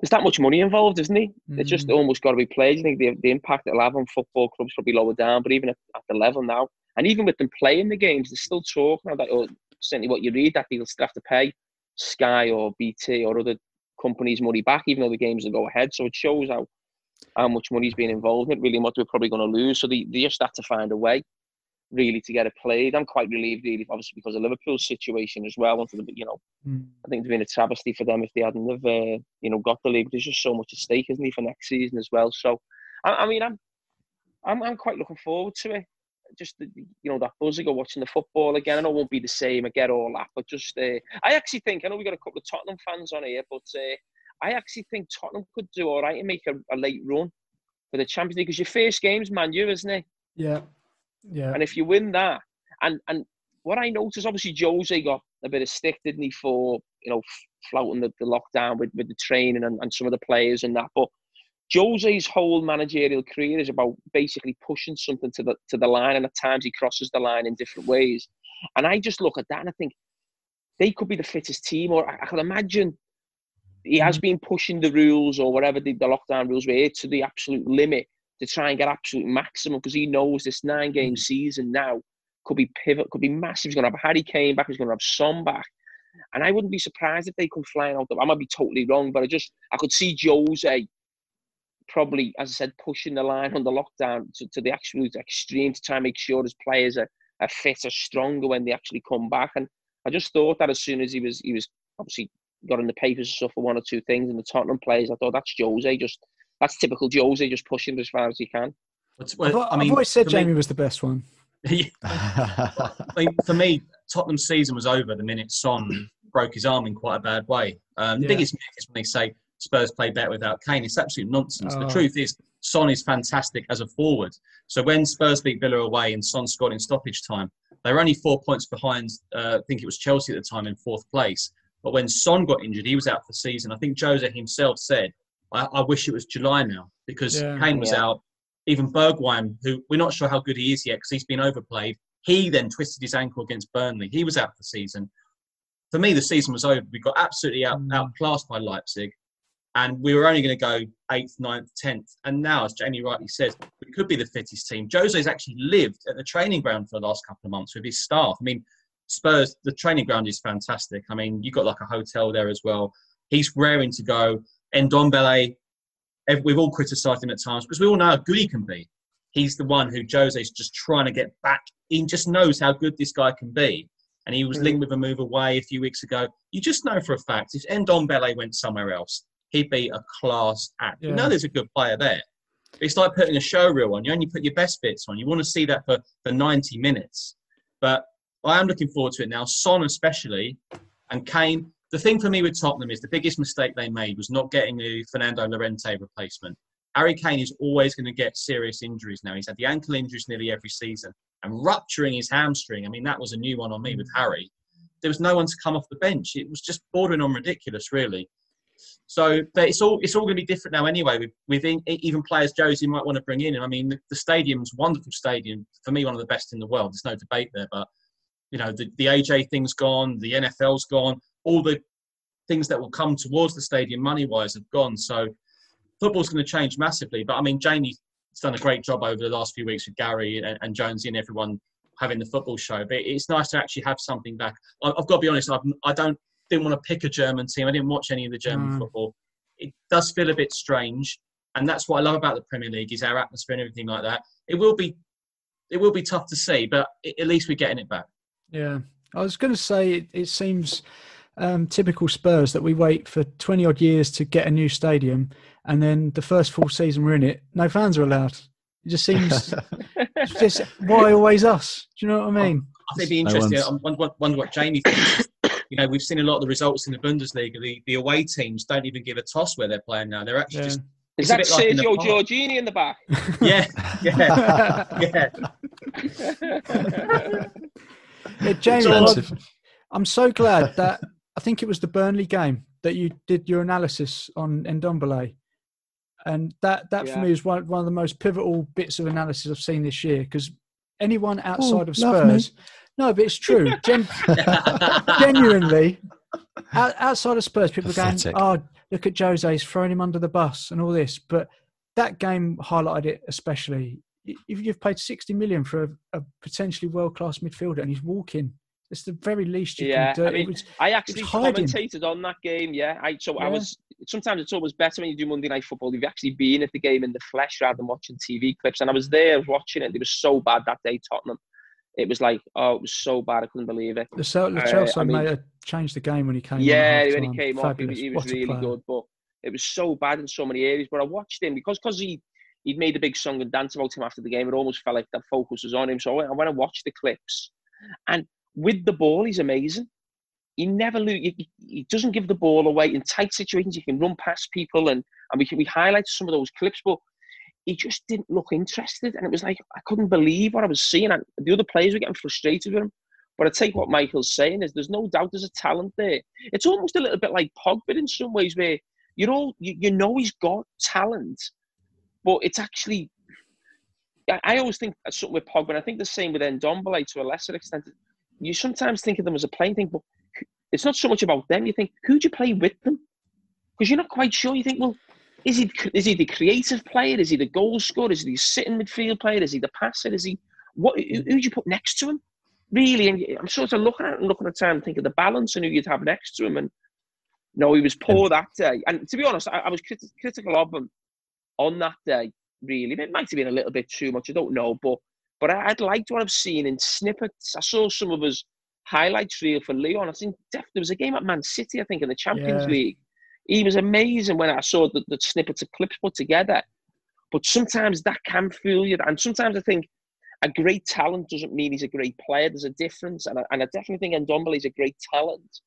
there's that much money involved, isn't it? It's just Mm. almost got to be played. I think the, the impact it'll have on football clubs probably lower down, but even at, at the level now, and even with them playing the games, there's still talk now that, or certainly what you read, that they'll still have to pay Sky or BT or other companies money back, even though the games will go ahead. So it shows how how much money's been involved in it, really, and what we're probably going to lose. So they, they just have to find a way, really, to get it played. I'm quite relieved, really, obviously, because of Liverpool's situation as well. And for the, you know, Mm. I think it'd been a travesty for them if they hadn't have, uh, you know, got the league. There's just so much at stake, isn't there, for next season as well. So, I, I mean, I'm, I'm, I'm quite looking forward to it. Just the, you know that buzz of watching the football again. I know it won't be the same. I get all that, but just uh, I actually think I know we got a couple of Tottenham fans on here, but uh, I actually think Tottenham could do all right and make a, a late run for the Champions League because your first game's Man U, isn't it? Yeah, yeah. And if you win that, and and what I noticed, obviously Jose got a bit of stick, didn't he, for you know flouting the, the lockdown with, with the training and, and some of the players and that. But Jose's whole managerial career is about basically pushing something to the to the line, and at times he crosses the line in different ways. And I just look at that and I think they could be the fittest team, or I, I can imagine he has Mm. been pushing the rules or whatever the, the lockdown rules were to the absolute limit to try and get absolute maximum because he knows this nine game season now could be pivot, could be massive. He's going to have Harry Kane back. He's going to have Son back. And I wouldn't be surprised if they come flying out. The I might be totally wrong, but I just I could see Jose probably, as I said, pushing the line on the lockdown to, to the absolute extreme to try and make sure his players are, are fit, are stronger when they actually come back. And I just thought that as soon as he was he was obviously got in the papers and stuff for one or two things, and the Tottenham players, I thought that's Jose just that's typical Jose just pushing as far as he can. But, I've, well, I I've always said for me- Jamie was the best one. I mean, for me, Tottenham's season was over the minute Son broke his arm in quite a bad way. Um, the Yeah. biggest myth is when they say Spurs play better without Kane. It's absolute nonsense. The Oh. truth is, Son is fantastic as a forward. So when Spurs beat Villa away and Son scored in stoppage time, they were only four points behind. Uh, I think it was Chelsea at the time in fourth place. But when Son got injured, he was out for the season. I think Jose himself said, "I, I wish it was July now because Yeah. Kane was Yeah. out." Even Bergwijn, who we're not sure how good he is yet because he's been overplayed, he then twisted his ankle against Burnley. He was out for the season. For me, the season was over. We got absolutely out, Mm. outclassed by Leipzig, and we were only going to go eighth, ninth, tenth. And now, as Jamie rightly says, we could be the fittest team. Jose's actually lived at the training ground for the last couple of months with his staff. I mean, Spurs, the training ground is fantastic. I mean, you've got like a hotel there as well. He's raring to go. Ndombele, ev- we've all criticised him at times because we all know how good he can be. He's the one who Jose's just trying to get back. He just knows how good this guy can be. And he was Mm. linked with a move away a few weeks ago. You just know for a fact if Ndombele went somewhere else, he'd be a class act. You know there's a good player there. It's like putting a show reel on. You only put your best bits on. You want to see that for, for 90 minutes. But I am looking forward to it now. Son especially, and Kane. The thing for me with Tottenham is the biggest mistake they made was not getting the Fernando Llorente replacement. Harry Kane is always going to get serious injuries now. He's had the ankle injuries nearly every season and rupturing his hamstring. I mean, that was a new one on me with Harry. There was no one to come off the bench. It was just bordering on ridiculous, really. So, it's all it's all going to be different now anyway. With, with even players Josie might want to bring in. And I mean, the, the stadium's wonderful stadium for me, one of the best in the world. There's no debate there. But you know, the, the AJ thing's gone, the NFL's gone, all the things that will come towards the stadium money wise have gone. So football's going to change massively. But I mean, Jamie's done a great job over the last few weeks with Gary and, and Jonesy and everyone having the football show. But it's nice to actually have something back. I, I've got to be honest, I've, I don't didn't want to pick a German team. I didn't watch any of the German Mm. football. It does feel a bit strange, and that's what I love about the Premier League is our atmosphere and everything like that. It will be, it will be tough to see, but at least we're getting it back. Yeah, I was going to say it, it seems um, typical Spurs that we wait for twenty odd years to get a new stadium, and then the first full season we're in it, no fans are allowed. It just seems just why always us? Do you know what I mean? I think it'd be No interesting. one's- I wonder, wonder what Jamie thinks. you know, we've seen a lot of the results in the Bundesliga. The, the away teams don't even give a toss where they're playing now. They're actually Yeah. just Is It's that bit like Sergio park. Giorgini in the back? yeah, yeah, yeah. Yeah, Jamie, Expensive. I'm so glad that I think it was the Burnley game that you did your analysis on Ndombele. And that, that for me is one, one of the most pivotal bits of analysis I've seen this year because anyone outside of. Spurs, no, but it's true. Gen- genuinely, out, outside of Spurs, people are going, "Oh, look at Jose's throwing him under the bus and all this." But that game highlighted it especially. If you've paid sixty million for a, a potentially world class midfielder and he's walking, it's the very least you Yeah, can do. I mean, was, I actually commentated on that game. Yeah, I so I was. Sometimes it's always better when you do Monday Night Football. You've actually been at the game in the flesh rather than watching TV clips. And I was there watching it. It was so bad that day, Tottenham. It was like, oh, it was so bad. I couldn't believe it. the Cel- Uh, Chelsea I mean- made a changed the game when he came. on Yeah, when he came off, he was, he was really player. good. But it was so bad in so many areas. But I watched him because because he he'd made a big song and dance about him after the game. It almost felt like that focus was on him. So I went and watched the clips, and with the ball, he's amazing. He never lose. He, doesn't give the ball away in tight situations. He can run past people, and and we we highlighted some of those clips, but he just didn't look interested. And it was like I couldn't believe what I was seeing. And the other players were getting frustrated with him. But I take what Michael's saying is there's no doubt there's a talent there. It's almost a little bit like Pogba in some ways, where you're all you, you know he's got talent, but it's actually. I, I always think uh, that's something with Pogba, and I think the same with Ndombele to a lesser extent. You sometimes think of them as a playing thing, but it's not so much about them. You think, who do you play with them? because you're not quite sure. You think, well, is he is he the creative player? Is he the goal scorer? Is he the sitting midfield player? Is he the passer? Is he what? Who, who you put next to him? Really, and I'm sort of looking at it and looking at time and thinking the balance and who you'd have next to him. And no, he was poor that day. And to be honest, I, I was crit- critical of him on that day. Really, it might have been a little bit too much. I don't know, but but I, would liked what I've seen in snippets. I saw some of his highlights reel for Lyon. I think there was a game at Man City, I think, in the Champions yeah. League. He was amazing when I saw the, the snippets of clips put together. But sometimes that can fool you. And sometimes I think a great talent doesn't mean he's a great player. There's a difference. And I, and I definitely think Ndombele is a great talent.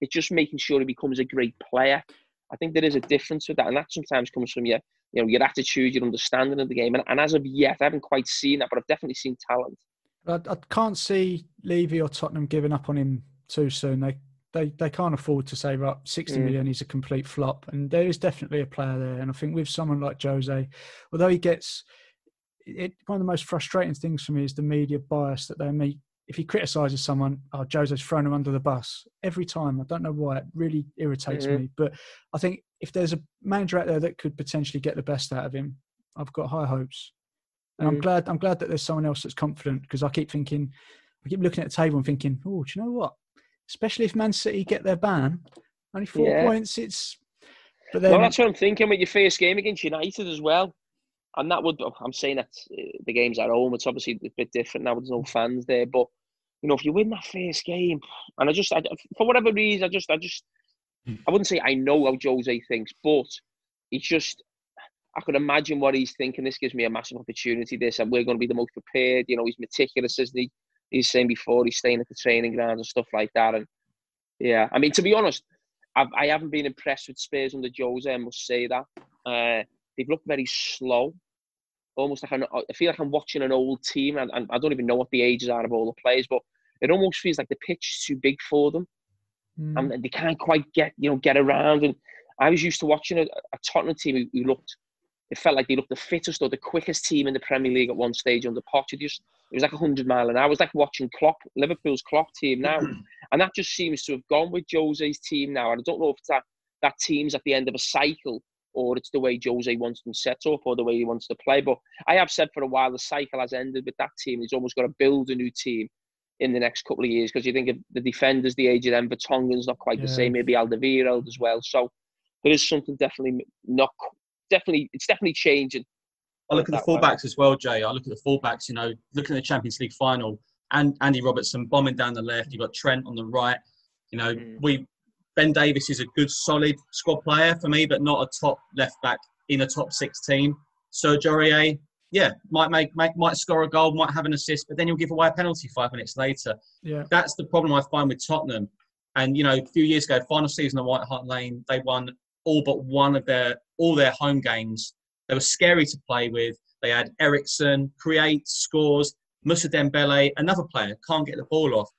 It's just making sure he becomes a great player. I think there is a difference with that. And that sometimes comes from your, you know, your attitude, your understanding of the game. And, and as of yet, I haven't quite seen that, but I've definitely seen talent. I, I can't see Levy or Tottenham giving up on him too soon. They they they can't afford to say right sixty mm. million he's a complete flop and there is definitely a player there and i think with someone like jose although he gets it one of the most frustrating things for me is the media bias that they make if he criticizes someone oh jose's thrown him under the bus every time i don't know why it really irritates mm-hmm. me but i think if there's a manager out there that could potentially get the best out of him i've got high hopes and mm-hmm. i'm mm. glad i'm glad that there's someone else that's confident because i keep thinking i keep looking at the table and thinking oh do you know what especially if Man City get their ban. Only four yeah. points. It's. But then, well, that's what I'm thinking with your first game against United as well. And that would, I'm saying that uh, the game's at home. It's obviously a bit different now. There's no fans there, but you know, if you win that first game, and I just, I, for whatever reason, I just, I just. I wouldn't say I know how Jose thinks, but it's just, I could imagine what he's thinking. This gives me a massive opportunity. This, and we're going to be the most prepared. You know, he's meticulous, isn't he? he's saying before he's staying at the training grounds and stuff like that. And yeah, I mean, to be honest, I've, I haven't been impressed with Spurs under Jose. I must say that uh, they've looked very slow, almost like I'm, I feel like I'm watching an old team, and, and, I don't even know what the ages are of all the players, but it almost feels like the pitch is too big for them, mm. and they can't quite get you know get around. And I was used to watching a, a Tottenham team who, who looked it felt like they looked the fittest or the quickest team in the Premier League at one stage under Potter. Just it was like 100 mile an hour. I was like watching Klopp, Liverpool's Klopp team now, and that just seems to have gone with Jose's team now. And I don't know if it's that that team's at the end of a cycle or it's the way Jose wants them set up or the way he wants to play. But I have said for a while the cycle has ended with that team. He's almost got to build a new team in the next couple of years because you think of the defenders, the age of them, Vertonghen's not quite yeah. the same, maybe Alderweireld as well. So there is something definitely not definitely it's definitely changing. I look at the fullbacks as well, Jay. I look at the fullbacks. You know, looking at the Champions League final, and Andy Robertson bombing down the left. You've got Trent on the right. You know, mm. we Ben Davies is a good, solid squad player for me, but not a top left back in a top six team. Serge Aurier, yeah, might make, make might score a goal, might have an assist, but then you'll give away a penalty five minutes later. Yeah, that's the problem I find with Tottenham. And you know, a few years ago, final season of White Hart Lane, they won all but one of their all their home games. They were scary to play with. They had Eriksen, create, scores. Moussa Dembele, another player, can't get the ball off.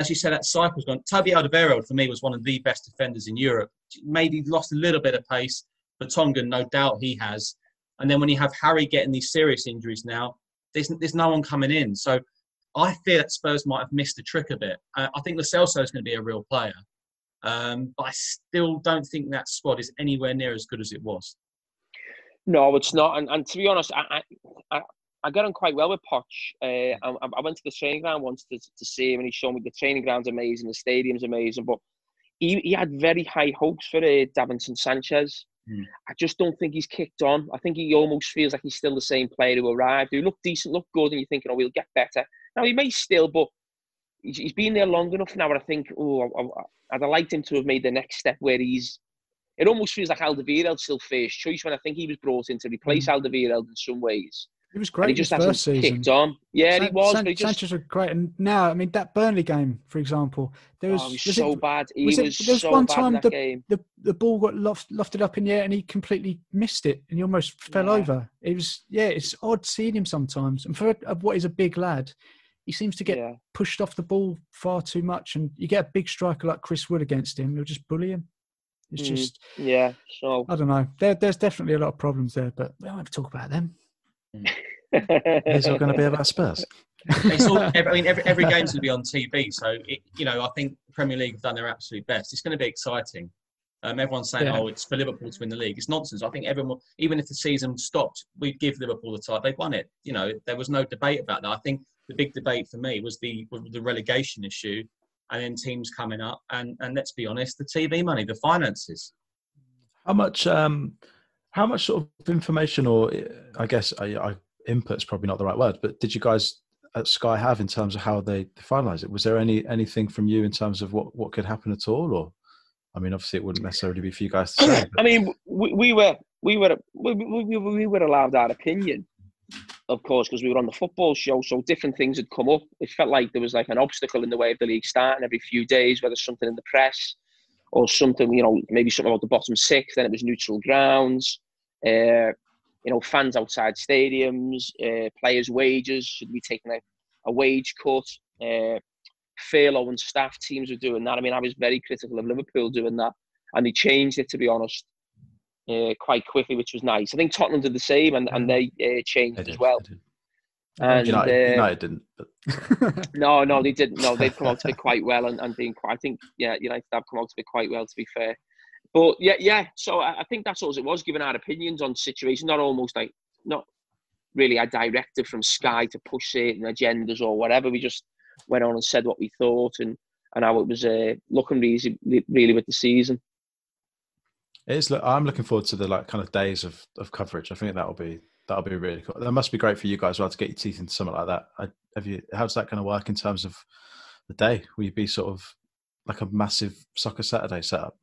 As you said, that cycle's gone. Toby Alderweireld, for me, was one of the best defenders in Europe. Maybe lost a little bit of pace, but Tongan, no doubt he has. And then when you have Harry getting these serious injuries now, there's, there's no one coming in. So I fear that Spurs might have missed the trick a bit. Uh, I think Lo Celso is going to be a real player. Um, but I still don't think that squad is anywhere near as good as it was. No, it's not. And, and to be honest, I, I, I got on quite well with Poch. Uh, I, I, went to the training ground once to, to see him, and he showed me the training ground's amazing, the stadium's amazing. But he, he had very high hopes for uh, Davinson Sanchez. Mm. I just don't think he's kicked on. I think he almost feels like he's still the same player who arrived, who looked decent, looked good, and you're thinking, oh, he'll get better. Now, he may still, but he's, he's been there long enough now. And I think, oh, I'd have liked him to have made the next step where he's. It almost feels like Alderweireld's still first choice when I think he was brought in to replace mm. Alderweireld in some ways. He was great. And he just hasn't season. kicked on. Yeah, San- he was. San- just... Sanchez was great, and now I mean that Burnley game, for example, there was, oh, was, was so it, bad. He was, was, it, there was so one time the, game. the the ball got loft, lofted up in the air, and he completely missed it, and he almost fell yeah. over. It was yeah, it's odd seeing him sometimes, and for what is a big lad, he seems to get yeah. pushed off the ball far too much, and you get a big striker like Chris Wood against him, you'll just bully him. It's mm, just yeah. So I don't know. There, there's definitely a lot of problems there, but we don't have to talk about them. It's all going to be about Spurs. it's all, I mean, every, every game's going to be on TV, so it, you know I think Premier League have done their absolute best. It's going to be exciting. Um, everyone's saying, Yeah. "Oh, it's for Liverpool to win the league." It's nonsense. I think everyone, even if the season stopped, we'd give Liverpool the title. They've won it. You know, there was no debate about that. I think the big debate for me was the the relegation issue, and then teams coming up, and and let's be honest, the TV money, the finances. How much? Um, how much sort of information, or uh, I guess I, I, input's probably not the right word, but did you guys at Sky have in terms of how they finalised it? Was there any anything from you in terms of what what could happen at all, or? I mean, obviously, it wouldn't necessarily be for you guys to say. I mean, we, we were we were we, we, we were allowed our opinion, of course, because we were on the football show. So different things had come up. It felt like there was like an obstacle in the way of the league starting every few days, whether something in the press or something, you know, maybe something about the bottom six. Then it was neutral grounds. Uh, you know, fans outside stadiums, uh, players' wages should be taking a, a wage cut. Uh, furlough and staff teams were doing that. I mean, I was very critical of Liverpool doing that, and they changed it to be honest uh, quite quickly, which was nice. I think Tottenham did the same, and, and they uh, changed they as well. And United, uh, United didn't. But no, no, they didn't. No, they've come out to it quite well, and, and being quite. I think yeah, United have come out to it quite well. To be fair, but yeah, yeah. So I, I think that's all it was, giving our opinions on situations, not almost like not really a directive from Sky to push certain agendas or whatever. We just went on and said what we thought and and how it was uh, looking really, really with the season. it is. look, I'm looking forward to the like kind of days of, of coverage. I think that'll be that'll be really cool. That must be great for you guys as well to get your teeth into something like that. I, have you? How's that going to work in terms of the day? Will you be sort of like a massive soccer Saturday setup?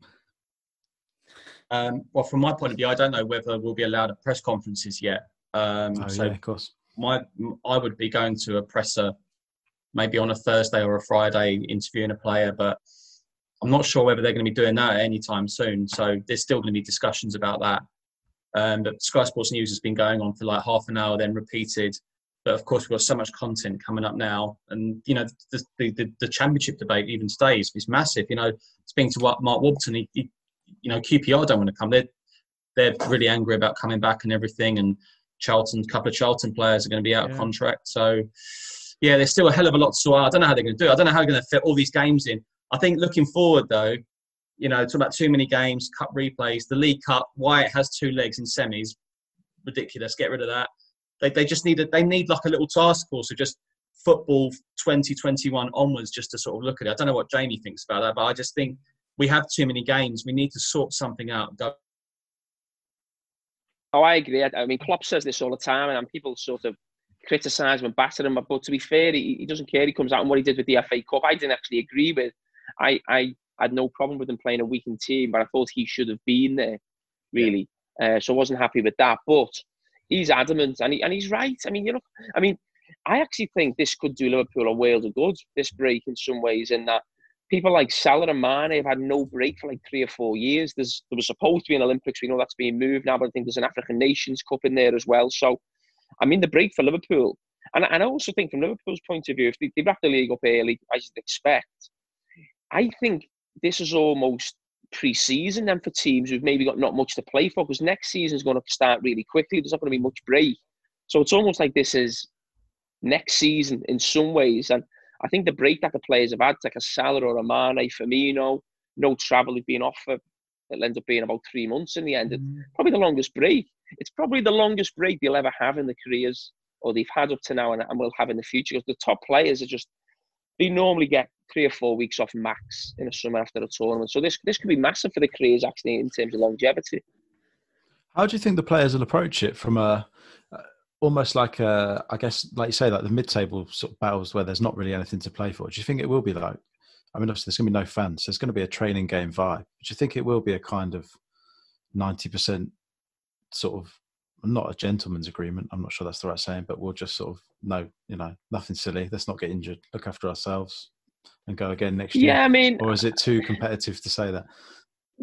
Um, well, from my point of view, I don't know whether we'll be allowed at press conferences yet. Um, Oh so yeah, of course. my I would be going to a presser maybe on a Thursday or a Friday interviewing a player, but I'm not sure whether they're going to be doing that anytime soon. So there's still going to be discussions about that. Um, but Sky Sports News has been going on for like half an hour, then repeated. But of course, we've got so much content coming up now, and you know the the, the, the championship debate even today is, is massive. You know, speaking to Mark Warburton, he, he, you know QPR don't want to come. They're they're really angry about coming back and everything, and Charlton, a couple of Charlton players are going to be out Yeah. of contract. So, yeah, there's still a hell of a lot to sort. I don't know how they're going to do it. I don't know how they're going to fit all these games in. I think looking forward, though, you know, talking about too many games, cup replays, the League Cup, why it has two legs in semis, ridiculous. Get rid of that. They, they just need a, they need like a little task force of just football 2021 onwards just to sort of look at it. I don't know what Jamie thinks about that, but I just think we have too many games. We need to sort something out. Go Oh, I agree. I, I mean, Klopp says this all the time, and people sort of criticise him and batter him. But to be fair, he, he doesn't care. He comes out and what he did with the FA Cup, I didn't actually agree with. I, I had no problem with him playing a weakened team, but I thought he should have been there, really. Uh, so I wasn't happy with that. But he's adamant, and he, and he's right. I mean, you know, I mean, I actually think this could do Liverpool a world of good. This break, in some ways, in that people like Salah and Mane have had no break for like three or four years. There's there was supposed to be an Olympics. We know that's being moved now, but I think there's an African Nations Cup in there as well. So, I mean, the break for Liverpool, and, and I also think from Liverpool's point of view, if they, they wrap the league up early, as you'd expect, I think this is almost pre-season then for teams who've maybe got not much to play for because next season's going to start really quickly. There's not going to be much break, so it's almost like this is next season in some ways. And I think the break that the players have had, like a Salah or a Mane, Firmino, no travel, they've been off for it'll end up being about three months in the end. It's mm. probably the longest break. It's probably the longest break they'll ever have in their careers, or they've had up to now, and, and will have in the future. Because the top players are just they normally get three or four weeks off max in the summer after a tournament. So this this could be massive for the careers actually in terms of longevity. How do you think the players will approach it from a almost like a, I guess, like you say, like the mid-table sort of battles where there's not really anything to play for? Do you think it will be like? I mean, obviously, there's going to be no fans. So there's going to be a training game vibe. Do you think it will be a kind of ninety percent sort of not a gentleman's agreement? I'm not sure that's the right saying, but we'll just sort of no, you know, nothing silly. Let's not get injured. Look after ourselves and go again next year. Yeah, I mean, Or is it too competitive to say that?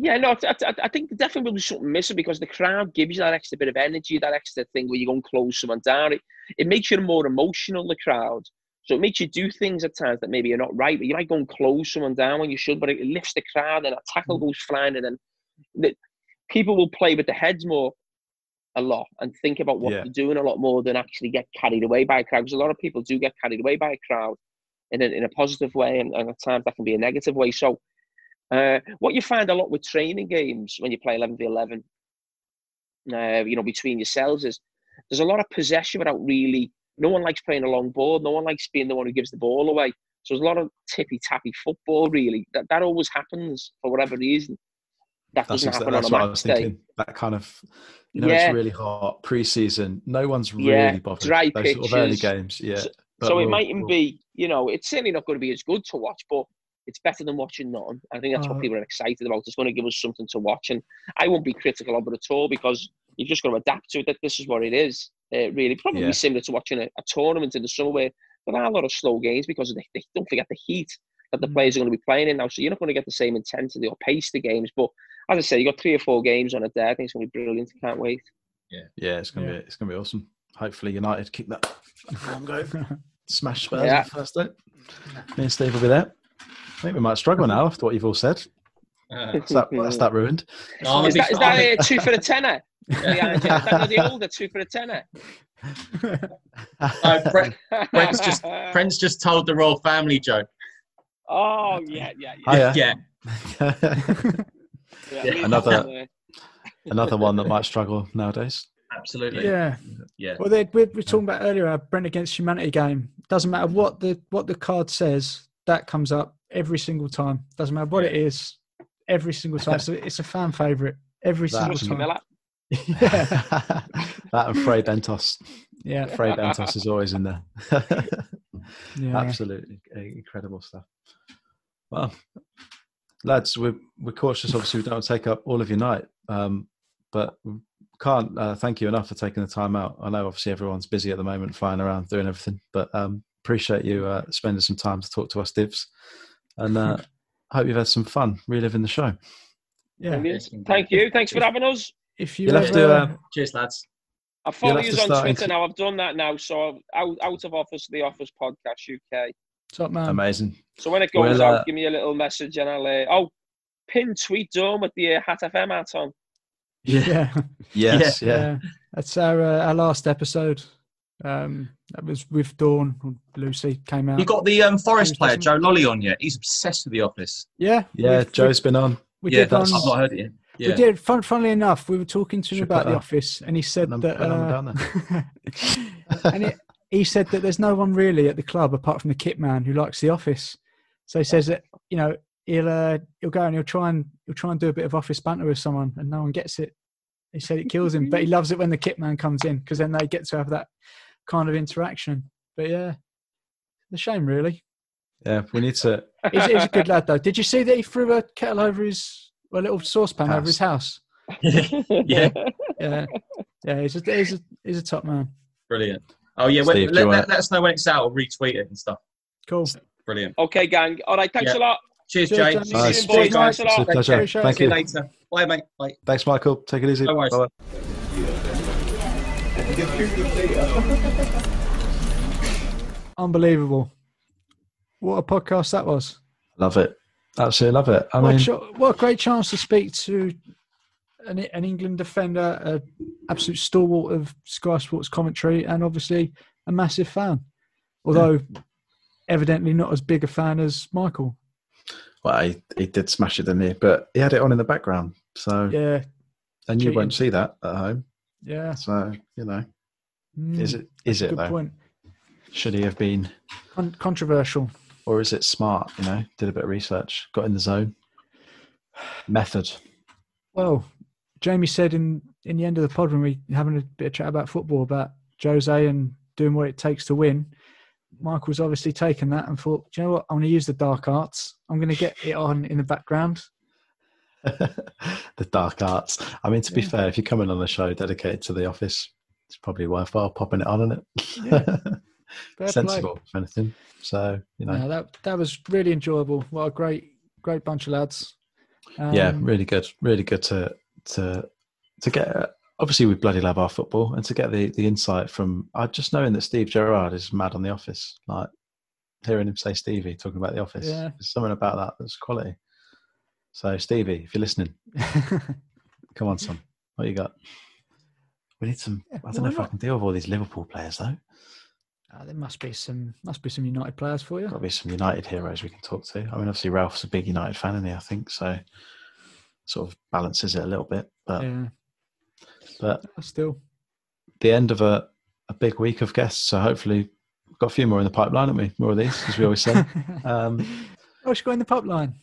Yeah, no, I, I, I think there definitely will be something missing because the crowd gives you that extra bit of energy, that extra thing where you go and close someone down. It, it makes you more emotional, the crowd. So it makes you do things at times that maybe you're not right, but you might go and close someone down when you should, but it lifts the crowd and a tackle mm. goes flying and then the, people will play with their heads more a lot and think about what Yeah. they're doing a lot more than actually get carried away by a crowd. Because a lot of people do get carried away by a crowd in a, in a positive way and, and at times that can be a negative way. So Uh, what you find a lot with training games when you play 11 v 11, uh, you know, between yourselves is there's a lot of possession without really. No one likes playing a long ball. No one likes being the one who gives the ball away. So there's a lot of tippy tappy football. Really, that that always happens for whatever reason. That That's, doesn't happen that's on what a I was match day. thinking. That kind of, you know, Yeah. it's really hot pre-season. No one's really Yeah, bothered. dry Those sort of early games, yeah. So- so it we'll- mightn't we'll- be, you know, it's certainly not going to be as good to watch, but it's better than watching none. I think that's Uh, what people are excited about. It's going to give us something to watch, and I won't be critical of it at all because you've just got to adapt to it. That this is what it is. Uh, really, probably Yeah. similar to watching a, a tournament in the summer where there are a lot of slow games because they, they don't forget the heat that the Mm. players are going to be playing in now. So you're not going to get the same intensity or pace to games. But as I say, you have got three or four games on a day. I think it's going to be brilliant. Can't wait. Yeah, yeah, it's gonna Yeah. be it's gonna be awesome. Hopefully, United keep that form going. Smash Spurs Yeah. the first day. Me and Steve will be there. I think we might struggle now after what you've all said. Uh, That's that, that's that ruined. I'll Is that, is that uh, two for a tenner? Yeah, is that the older two for a tenner? No, Brent, Brent's just Brent's just told the royal family joke. Oh yeah, yeah, yeah. Yeah, yeah. Yeah, another- one. Another one that might struggle nowadays. absolutely. yeah. yeah. Well, they, we were talking about earlier our Brent against humanity game. Doesn't matter what the what the card says, that comes up every single time. Doesn't matter what it is, every single time. So it's a fan favorite every That single time. Camilla. that and Fray Bentos. Yeah, Fray Bentos is always in there. yeah. Absolutely incredible stuff. Well, lads, we're we're cautious. Obviously, we don't want to take up all of your night, um, but can't uh, thank you enough for taking the time out. I know obviously everyone's busy at the moment, flying around doing everything, but um, appreciate you uh, spending some time to talk to us, Divs, and uh, hope you've had some fun reliving the show. Yeah. Brilliant. Thank you. Thanks for having us. If you You'll have to, uh, Cheers, lads. I follow have you on Twitter inc- now. I've done that now. So out, out of office, the Office Podcast UK. top man. Amazing. So when it goes Well, uh, out, give me a little message and I'll. Uh, oh, pin tweet dome with the uh, Hat FM hat on. Yeah, Yes. Yeah. yeah. That's our uh, our last episode. Um, that was with Dawn. Lucy came out. You got the um, Forest player? Joe Lolley on yet? He's obsessed with The Office. yeah, Yeah. we've- Joe's been on. We, we yeah, did that's, one. I've not heard it yet. Yeah. We did. Fun, funnily enough, we were talking to him Should about the a- office, and he said number- that. put a number uh, and it, he said that there's no one really at the club apart from the kit man who likes the office. So he says that you know he'll uh, he'll go and he'll try and he'll try and do a bit of office banter with someone, and no one gets it. He said it kills him, but he loves it when the kit man comes in because then they get to have that kind of interaction. But yeah, it's a shame really. Yeah. We need to. He's, he's a good lad though. Did you see that he threw a kettle over his a little saucepan over his house? yeah, Yeah, yeah. He's a he's a he's a top man. brilliant. Oh yeah, Steve, do let, let, let, let, us know when it's out. Or retweet it and stuff. Cool. Brilliant. Okay, gang. All right. Thanks Yeah. a lot. Cheers, Cheers, Jay. Johnny. See you Nice. soon, boys. Thanks a lot. It's a pleasure. Appreciate Thank See you you. later. Bye, mate. Bye. Thanks, Michael. Take it easy. No worries. Bye-bye. Unbelievable. What a podcast that was. Love it. Absolutely love it. I what, mean, cho- what a great chance to speak to an, an England defender, an absolute stalwart of Sky Sports commentary, and obviously a massive fan. Although, evidently not as big a fan as Michael. well, he, he did smash it, didn't he? But he had it on in the background. So, Yeah, and you cheating. won't see that at home. Yeah. So, you know, Mm, is it is it good though? point. Should he have been, Con- controversial. or is it smart? You know, did a bit of research, got in the zone. Method. Well, Jamie said in, in the end of the pod when we were having a bit of chat about football about Jose and doing what it takes to win. Michael's obviously taken that and thought, Do you know what? I'm going to use the dark arts. I'm going to get it on in the background. the dark arts. I mean, to be Yeah. fair, if you're coming on a show dedicated to the office, it's probably worthwhile popping it on, isn't it? Yeah. Fair play. Sensible, if anything. So, you know, No, that that was really enjoyable. What a great great bunch of lads. yeah, Um, really good, really good to to to get. Obviously, we bloody love our football, and to get the the insight from uh, just knowing that Steve Gerrard is mad on the Office, like hearing him say Stevie talking about the Office. Yeah. There's something about that that's quality. So, Stevie, if you're listening, come on, son, what you got? We need some. I don't know why if I can deal with all these Liverpool players though. Uh, there must be some must be some United players for you. Got to be some United heroes we can talk to. I mean, obviously Ralph's a big United fan, isn't he? I think so. Sort of balances it a little bit, but Yeah, but still. the end of a, a big week of guests. So hopefully, we've got a few more in the pipeline, haven't we? More of these, as we always say. um, oh, she's got in the pub line.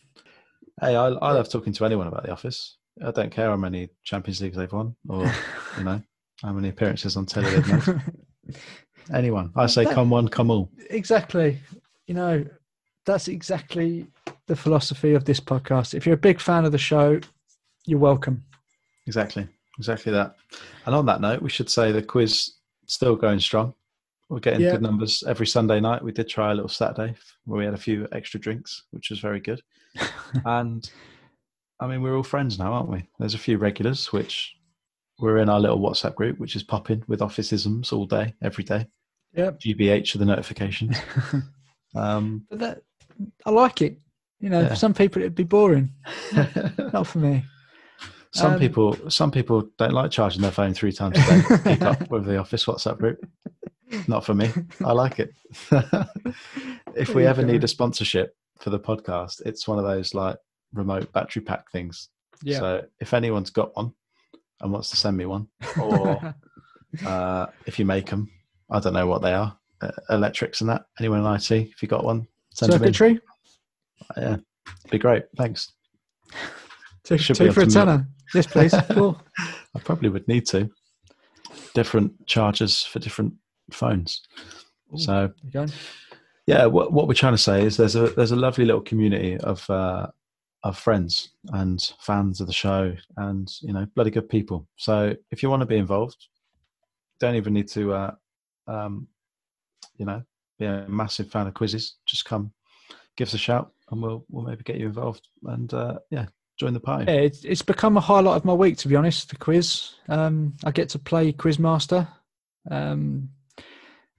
Hey, I, I love talking to anyone about the office. I don't care how many Champions Leagues they've won, or you know how many appearances on telly they've made. Anyone, I say, That- come one, come all. exactly. You know, that's exactly the philosophy of this podcast. If you're a big fan of the show, you're welcome. Exactly, exactly that. And on that note, we should say the quiz still going strong. We're getting Yeah. good numbers every Sunday night. We did try a little Saturday where we had a few extra drinks, which was very good. and I mean, we're all friends now, aren't we? There's a few regulars, which we're in our little WhatsApp group, which is popping with officeisms all day, every day. Yep. GBH are the notifications. um, But that I like it. You know, Yeah. for some people it'd be boring. Not for me. some Um, people, some people don't like charging their phone three times a day. to Keep up with the office WhatsApp group. Not for me. I like it. if we ever need a sponsorship for the podcast, it's one of those like remote battery pack things. Yeah. So if anyone's got one and wants to send me one, or uh, if you make them, I don't know what they are, uh, electrics and that. Anyone in IT, if you got one, send them in. Circuitry? Yeah, be great. Thanks. Two, two for a tenner. Yes, please. Cool. I probably would need to. Different chargers for different phones. Ooh. So There you go. Yeah, what, what we're trying to say is there's a there's a lovely little community of uh, of friends and fans of the show, and you know, bloody good people. So if you want to be involved, don't even need to, uh, um, you know, be a massive fan of quizzes. Just come, give us a shout, and we'll we'll maybe get you involved. And uh, yeah, join the party. Yeah, it's, it's become a highlight of my week, to be honest. The quiz. Um, I get to play Quizmaster, um,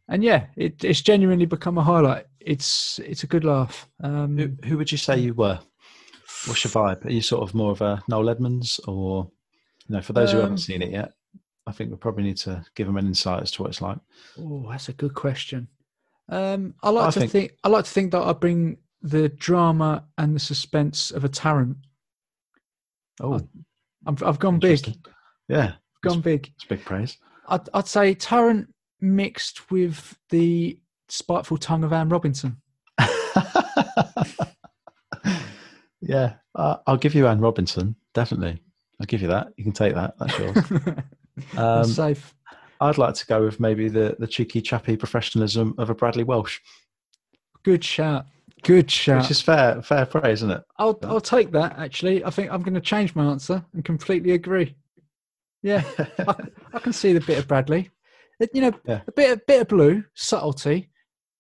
and yeah, it, it's genuinely become a highlight. It's it's a good laugh. Um, Who, who would you say you were? What's your vibe? Are you sort of more of a Noel Edmonds, or you know, for those who Um, haven't seen it yet, I think we probably need to give them an insight as to what it's like. Oh, that's a good question. Um, I like I to think- think, I like to think that I bring the drama and the suspense of a Tarrant. Oh, I've, I've gone big. Yeah, I've gone big. it's big praise. I'd, I'd say Tarrant mixed with the spiteful tongue of Anne Robinson. yeah, uh, I'll give you Anne Robinson. Definitely, I'll give you that. You can take that. That's yours. Um, safe. I'd like to go with maybe the the cheeky, chappy professionalism of a Bradley Walsh, Good shout. Good shout. which is fair fair praise, isn't it? I'll I'll take that. Actually, I think I'm going to change my answer and completely agree. Yeah, I, I can see the bit of Bradley. You know, Yeah. a bit a bit of blue subtlety,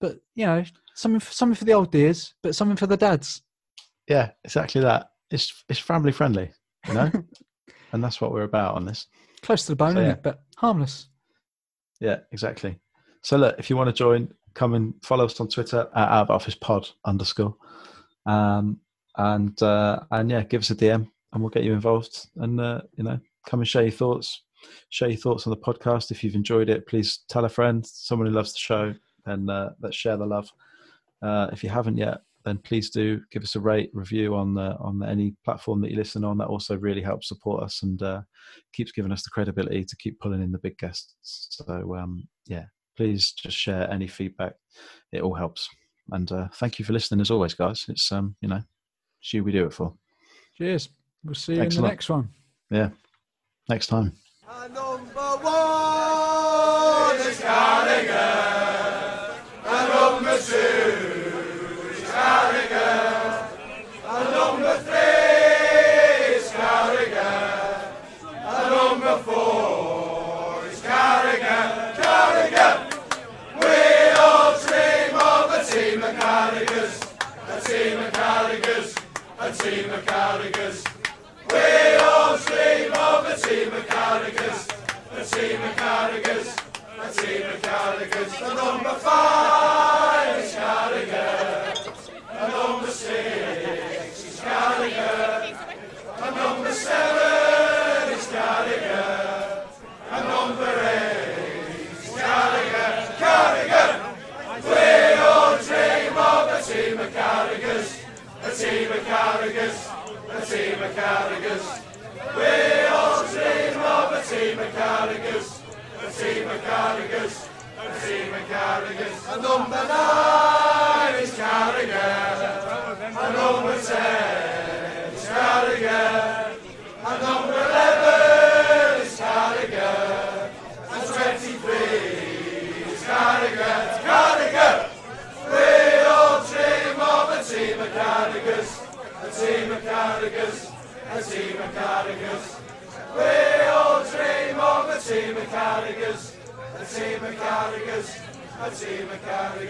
but you know something for, something for the old dears, but something for the dads. yeah, exactly that. It's it's family friendly, you know, and that's what we're about on this. Close to the bone, So, isn't yeah. it? But harmless. Yeah, exactly. So look, if you want to join, come and follow us on Twitter at Out of Office Pod underscore, um, and uh, and yeah, give us a DM and we'll get you involved. And uh, you know, come and share your thoughts. Share your thoughts on the podcast. If you've enjoyed it, please tell a friend, someone who loves the show, and uh, let's share the love. Uh, if you haven't yet, then please do give us a rate review on the, on any platform that you listen on. That also really helps support us and uh, keeps giving us the credibility to keep pulling in the big guests. So um, yeah, please just share any feedback. It all helps. And uh, thank you for listening as always, guys. It's um, you know, it's you we do it for. Cheers. We'll see you Thanks in the next one. Yeah. Next time. Number one is. And number two is. And number three is. And number four is Carragher. Carragher. We all dream of a team of Carraghers. A team of Carraghers. A team of Carraghers. We all dream of a team of Carraghers, a team of Carraghers, a team of Carraghers. The number five is Carragher, the number six is Carragher, the number seven is Carragher, the number eight is Carragher, Carragher. We all dream of a team of Carraghers, a team of Carraghers. A team of Carraghers. And number nine is Carragher. And number ten is Carragher. And number eleven is Carragher. And twenty-three is Carragher. Carragher. We all dream of a team of Of Carraghers. A team of Carraghers. We all dream of a team of Carraghers. A team of Carraghers. A team of Carraghers.